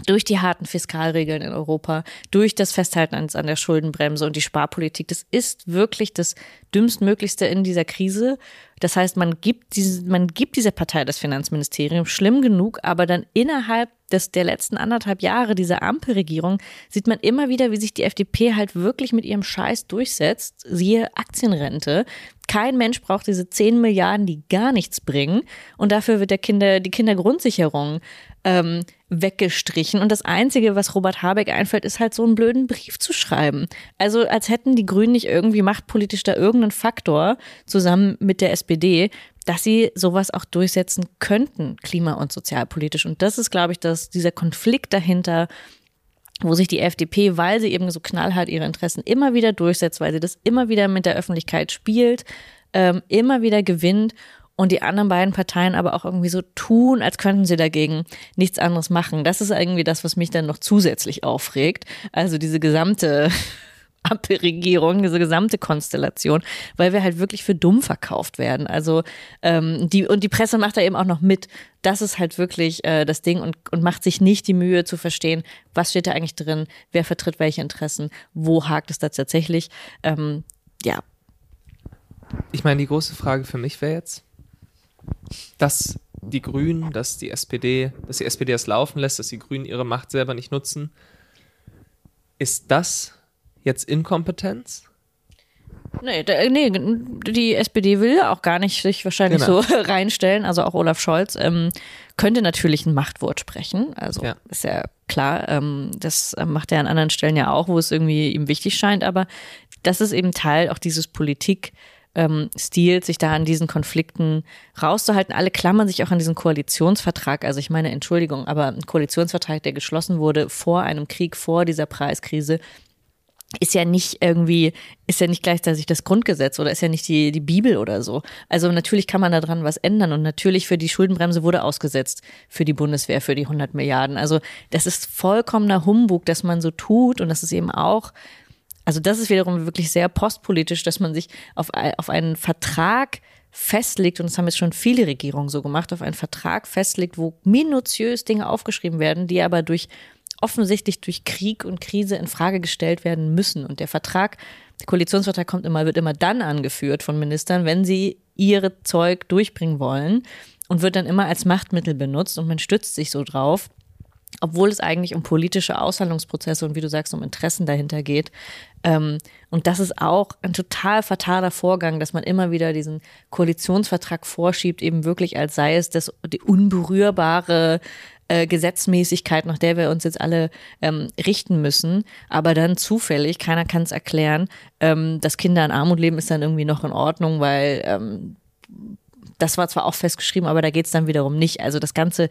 durch die harten Fiskalregeln in Europa, durch das Festhalten an, der Schuldenbremse und die Sparpolitik. Das ist wirklich das dümmstmöglichste in dieser Krise. Das heißt, man gibt, diese, man gibt dieser Partei das Finanzministerium schlimm genug, aber dann innerhalb des, der letzten anderthalb Jahre dieser Ampelregierung sieht man immer wieder, wie sich die FDP halt wirklich mit ihrem Scheiß durchsetzt. Siehe Aktienrente. Kein Mensch braucht diese 10 Milliarden, die gar nichts bringen. Und dafür wird der Kinder, die Kindergrundsicherung ähm, weggestrichen. Und das Einzige, was Robert Habeck einfällt, ist halt so einen blöden Brief zu schreiben. Also als hätten die Grünen nicht irgendwie machtpolitisch da irgendeinen Faktor zusammen mit der SPD, dass sie sowas auch durchsetzen könnten, klima- und sozialpolitisch. Und das ist, glaube ich, dass dieser Konflikt dahinter, wo sich die FDP, weil sie eben so knallhart ihre Interessen immer wieder durchsetzt, weil sie das immer wieder mit der Öffentlichkeit spielt, ähm, immer wieder gewinnt und die anderen beiden Parteien aber auch irgendwie so tun, als könnten sie dagegen nichts anderes machen. Das ist irgendwie das, was mich dann noch zusätzlich aufregt. Also diese gesamte Ampelregierung, diese gesamte Konstellation, weil wir halt wirklich für dumm verkauft werden. Also ähm, die und die Presse macht da eben auch noch mit. Das ist halt wirklich äh, das Ding und, und macht sich nicht die Mühe zu verstehen, was steht da eigentlich drin, wer vertritt welche Interessen, wo hakt es da tatsächlich. Ähm, ja. Ich meine, die große Frage für mich wäre jetzt, dass die Grünen, dass die SPD, dass die SPD das laufen lässt, dass die Grünen ihre Macht selber nicht nutzen. Ist das jetzt Inkompetenz? Nee, da, nee, die SPD will auch gar nicht sich wahrscheinlich genau. so reinstellen. Also auch Olaf Scholz ähm, könnte natürlich ein Machtwort sprechen. Also ja. ist ja klar. Ähm, das macht er an anderen Stellen ja auch, wo es irgendwie ihm wichtig scheint. Aber das ist eben Teil auch dieses Politik ähm, Stil, sich da an diesen Konflikten rauszuhalten. Alle klammern sich auch an diesen Koalitionsvertrag. Also ich meine, Entschuldigung, aber ein Koalitionsvertrag, der geschlossen wurde vor einem Krieg, vor dieser Preiskrise, ist ja nicht irgendwie, ist ja nicht gleichzeitig das Grundgesetz oder ist ja nicht die, die Bibel oder so. Also natürlich kann man da dran was ändern und natürlich für die Schuldenbremse wurde ausgesetzt für die Bundeswehr, für die 100 Milliarden. Also das ist vollkommener Humbug, dass man so tut und das ist eben auch also das ist wiederum wirklich sehr postpolitisch, dass man sich auf, auf einen Vertrag festlegt, und das haben jetzt schon viele Regierungen so gemacht, auf einen Vertrag festlegt, wo minutiös Dinge aufgeschrieben werden, die aber durch offensichtlich durch Krieg und Krise in Frage gestellt werden müssen. Und der Vertrag, der Koalitionsvertrag kommt immer, wird immer dann angeführt von Ministern, wenn sie ihre Zeug durchbringen wollen und wird dann immer als Machtmittel benutzt und man stützt sich so drauf obwohl es eigentlich um politische Aushandlungsprozesse und wie du sagst, um Interessen dahinter geht. Ähm, und das ist auch ein total fataler Vorgang, dass man immer wieder diesen Koalitionsvertrag vorschiebt, eben wirklich als sei es das die unberührbare äh, Gesetzmäßigkeit, nach der wir uns jetzt alle ähm, richten müssen, aber dann zufällig, keiner kann es erklären, ähm, dass Kinder in Armut leben, ist dann irgendwie noch in Ordnung, weil ähm, das war zwar auch festgeschrieben, aber da geht es dann wiederum nicht. Also das ganze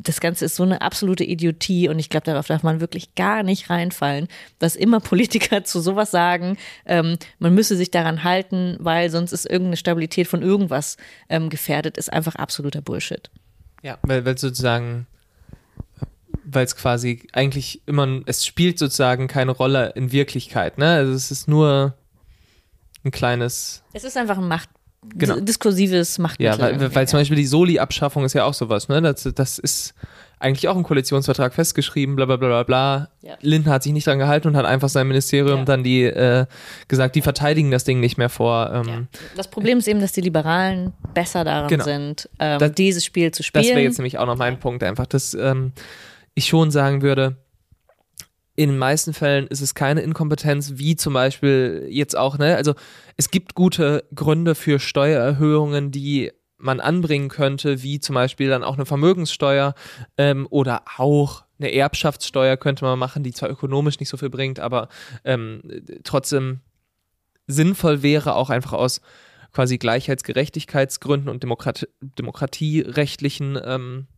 das Ganze ist so eine absolute Idiotie und ich glaube, darauf darf man wirklich gar nicht reinfallen, dass immer Politiker zu sowas sagen, ähm, man müsse sich daran halten, weil sonst ist irgendeine Stabilität von irgendwas ähm, gefährdet, ist einfach absoluter Bullshit. Ja, weil, weil sozusagen, weil es quasi eigentlich immer, es spielt sozusagen keine Rolle in Wirklichkeit, ne? Also es ist nur ein kleines. Es ist einfach ein Macht, Genau. diskursives Machtmittel. Ja, weil, weil zum Beispiel die Soli-Abschaffung ist ja auch sowas, ne? Das, das ist eigentlich auch im Koalitionsvertrag festgeschrieben, bla bla bla bla bla. Ja. Lindner hat sich nicht dran gehalten und hat einfach sein Ministerium Ja. dann die äh, gesagt, die verteidigen das Ding nicht mehr vor. Ähm, Ja. Das Problem ist eben, dass die Liberalen besser daran Genau. sind, ähm, Das- dieses Spiel zu Das spielen. wäre jetzt nämlich auch noch mein Punkt, einfach, dass ähm, ich schon sagen würde, in den meisten Fällen ist es keine Inkompetenz, wie zum Beispiel jetzt auch, ne? Also es gibt gute Gründe für Steuererhöhungen, die man anbringen könnte, wie zum Beispiel dann auch eine Vermögenssteuer ähm, oder auch eine Erbschaftssteuer könnte man machen, die zwar ökonomisch nicht so viel bringt, aber ähm, trotzdem sinnvoll wäre, auch einfach aus quasi Gleichheitsgerechtigkeitsgründen und Demokrat demokratierechtlichen ähm,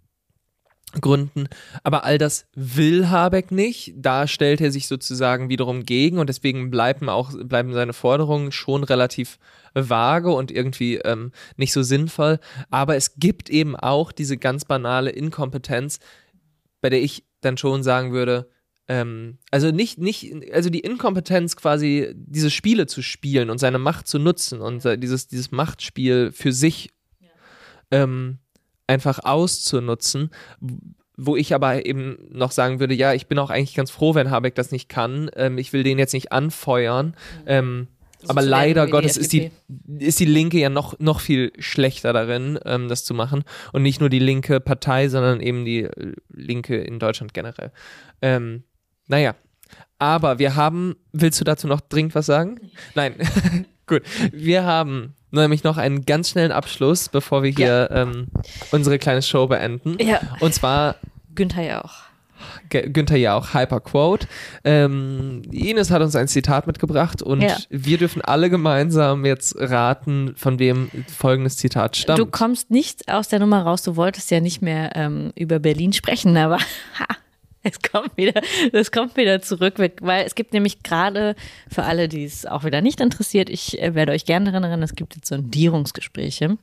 Gründen. Aber all das will Habeck nicht. Da stellt er sich sozusagen wiederum gegen und deswegen bleiben auch bleiben seine Forderungen schon relativ vage und irgendwie ähm, nicht so sinnvoll. Aber es gibt eben auch diese ganz banale Inkompetenz, bei der ich dann schon sagen würde, ähm, also nicht, nicht, also die Inkompetenz quasi, diese Spiele zu spielen und seine Macht zu nutzen und äh, dieses, dieses Machtspiel für sich ähm, einfach auszunutzen, wo ich aber eben noch sagen würde, ja, ich bin auch eigentlich ganz froh, wenn Habeck das nicht kann. Ähm, ich will den jetzt nicht anfeuern. Ähm, So aber leider wie die Gottes ist die, ist die Linke ja noch, noch viel schlechter darin, ähm, das zu machen. Und nicht nur die linke Partei, sondern eben die äh, Linke in Deutschland generell. Ähm, naja. Aber wir haben, willst du dazu noch dringend was sagen? Nein. Gut. Wir haben nämlich noch einen ganz schnellen Abschluss, bevor wir hier ähm, unsere kleine Show beenden. Ja. Und zwar Günther ja auch. Günther ja auch Hyperquote. Ähm, Ines hat uns ein Zitat mitgebracht und Ja. wir dürfen alle gemeinsam jetzt raten, von wem folgendes Zitat stammt. Du kommst nicht aus der Nummer raus, du wolltest ja nicht mehr ähm, über Berlin sprechen, aber ha, es kommt wieder, es kommt wieder zurück, weil es gibt nämlich gerade für alle, die es auch wieder nicht interessiert, ich äh, werde euch gerne erinnern, es gibt jetzt Sondierungsgespräche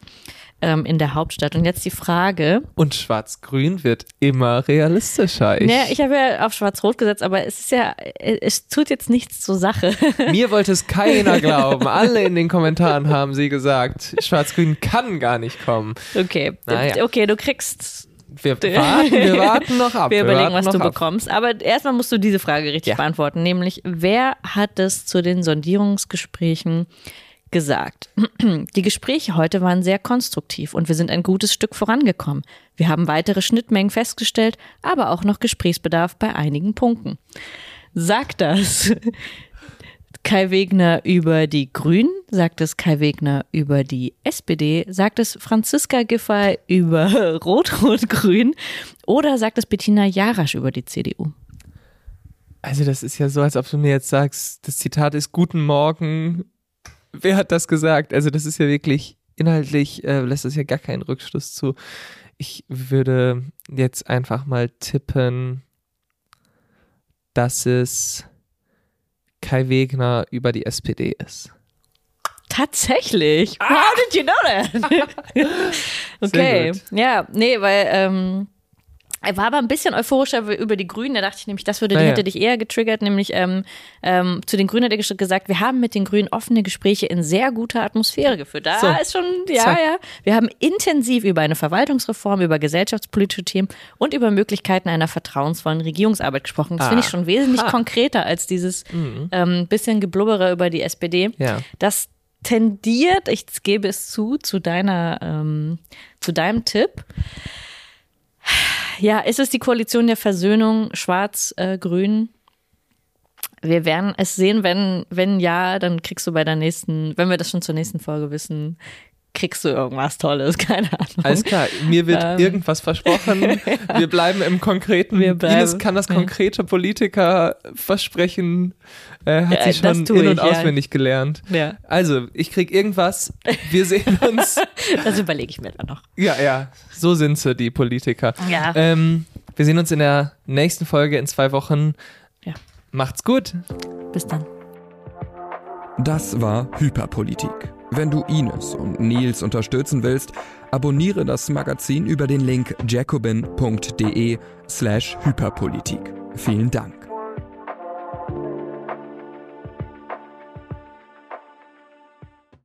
ähm, in der Hauptstadt. Und jetzt die Frage, und Schwarz-Grün wird immer realistischer. Ich, naja, ich habe ja auf Schwarz-Rot gesetzt, aber es ist ja, äh, es tut jetzt nichts zur Sache. mir wollte es keiner glauben. Alle in den Kommentaren haben sie gesagt, Schwarz-Grün kann gar nicht kommen. Okay, Naja. okay, du kriegst Wir warten, wir warten noch ab. Wir überlegen, warten was du ab. bekommst. Aber erstmal musst du diese Frage richtig Ja. beantworten, nämlich wer hat es zu den Sondierungsgesprächen gesagt? Die Gespräche heute waren sehr konstruktiv und wir sind ein gutes Stück vorangekommen. Wir haben weitere Schnittmengen festgestellt, aber auch noch Gesprächsbedarf bei einigen Punkten. Sagt das Kai Wegner über die Grünen? Sagt es Kai Wegner über die SPD? Sagt es Franziska Giffey über Rot-Rot-Grün? Oder sagt es Bettina Jarasch über die CDU? Also das ist ja so, als ob du mir jetzt sagst, das Zitat ist Guten Morgen. Wer hat das gesagt? Also das ist ja wirklich inhaltlich, äh, lässt es ja gar keinen Rückschluss zu. Ich würde jetzt einfach mal tippen, dass es Kai Wegner über die SPD ist. Tatsächlich. How did you know that? okay. Ja, nee, weil ähm, er war aber ein bisschen euphorischer über die Grünen. Da dachte ich nämlich, das würde, Naja. hätte dich eher getriggert. Nämlich ähm, ähm, zu den Grünen hat er gesagt, wir haben mit den Grünen offene Gespräche in sehr guter Atmosphäre geführt. Da So. ist schon, ja, Zack. ja. Wir haben intensiv über eine Verwaltungsreform, über gesellschaftspolitische Themen und über Möglichkeiten einer vertrauensvollen Regierungsarbeit gesprochen. Das finde ich Ah. schon wesentlich Ha. konkreter als dieses ähm, bisschen Geblubbere über die SPD. Ja. Das tendiert, ich gebe es zu, zu deiner, ähm, zu deinem Tipp. Ja, ist es die Koalition der Versöhnung Schwarz-Grün? Wir werden es sehen, wenn, wenn ja, dann kriegst du bei der nächsten, wenn wir das schon zur nächsten Folge wissen, kriegst du irgendwas Tolles, keine Ahnung. Alles klar, mir wird ähm, irgendwas versprochen. Wir bleiben im Konkreten. Wir bleiben, Ines kann das konkrete Politikerversprechen, äh, hat ja, sie schon in- und ich, auswendig ja. gelernt. Ja. Also, ich krieg irgendwas, wir sehen uns. das überlege ich mir dann noch. Ja, ja, so sind sie, die Politiker. Ja. Ähm, wir sehen uns in der nächsten Folge in zwei Wochen. Ja. Macht's gut. Bis dann. Das war Hyperpolitik. Wenn du Ines und Nils unterstützen willst, abonniere das Magazin über den Link jacobin.de slash Hyperpolitik. Vielen Dank.